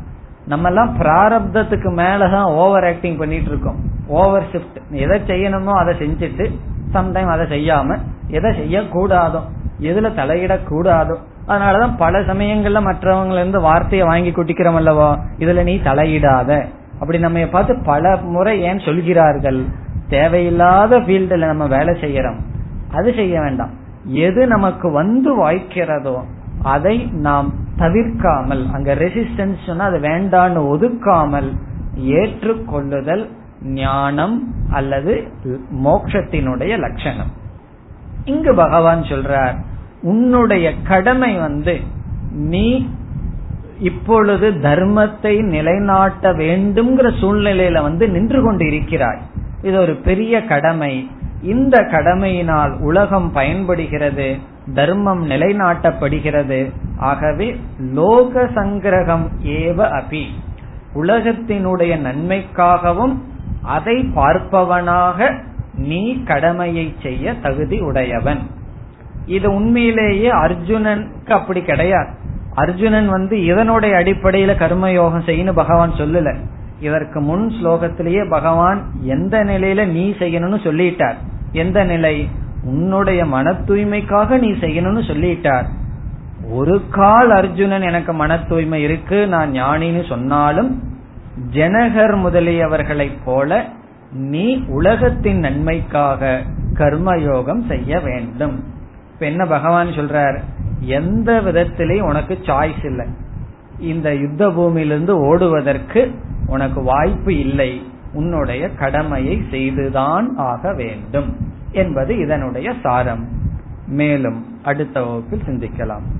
நம்ம எல்லாம் பிராரப்தத்துக்கு மேலதான் ஓவர் ஆக்டிங் பண்ணிட்டு இருக்கோம். ஓவர் ஷிப்ட் எதை செய்யணுமோ அதை செஞ்சுட்டு சம்டைம் அதை செய்யாம எதை செய்யக்கூடாதோ எதுல தலையிடக்கூடாதோ அதனாலதான் பல சமயங்கள்ல மற்றவங்கள இருந்து வார்த்தையை வாங்கி குட்டிக்கிறோம் அல்லவா? இதுல நீ தலையிடாத. அப்படி நம்ம பார்த்து பல முறை ஏன் சொல்கிறார்கள்? தேவையில்லாத ஃபீல்டுல நம்ம வேலை செய்யறோம். அது செய்ய வேண்டாம். எது நமக்கு வந்து வாய்க்கிறதோ அதை நாம் தவிர்க்காமல் அங்க ரெசிஸ்டன்ஸ் சொன்னா அது வேண்டான்னு ஒதுக்காமல் ஏற்றுக்கொள்ளுதல் ஞானம் அல்லது மோக்ஷத்தினுடைய லட்சணம். இங்கு பகவான் சொல்றார் உன்னுடைய கடமை வந்து நீ இப்பொழுது தர்மத்தை நிலைநாட்ட வேண்டும்ங்கிற சூழ்நிலையில வந்து நின்று கொண்டு இருக்கிறாய் இது ஒரு பெரிய கடமை. இந்த கடமையினால் உலகம் பயன்படுகிறது தர்மம் நிலைநாட்டப்படுகிறது. ஆகவே லோக சங்கிரகம் ஏவ அபி. உலகத்தினுடைய நன்மைக்காகவும் அதை பார்ப்பவனாக நீ கடமையை செய்ய தகுதி உடையவன். இது உண்மையிலேயே அர்ஜுனனுக்கு அப்படி கிடையாது. அர்ஜுனன் வந்து இதனுடைய அடிப்படையில கர்மயோகம் செய்யணும் பகவான் சொல்லல. இதற்கு முன் ஸ்லோகத்திலேயே பகவான் எந்த நிலையில நீ செய்யணும்னு சொல்லிட்டார். எந்த நிலை? உன்னுடைய மன தூய்மைக்காக நீ செய்யணும்னு சொல்லிட்டார். ஒரு கால் அர்ஜுனன் எனக்கு மன தூய்மை இருக்கு நான் ஞானின்னு சொன்னாலும் ஜனகர் முதலியவர்களைப் போல நீ உலகத்தின் நன்மைக்காக கர்மயோகம் செய்ய வேண்டும். இப்ப என்ன பகவான் சொல்றார்? எந்த விதத்திலையும் உனக்கு சாய்ஸ் இல்லை. இந்த யுத்த பூமியிலிருந்து ஓடுவதற்கு உனக்கு வாய்ப்பு இல்லை. உன்னுடைய கடமையை செய்துதான் ஆக வேண்டும். என்பது இதனுடைய சாரம். மேலும் அடுத்த வகுப்பில் சிந்திக்கலாம்.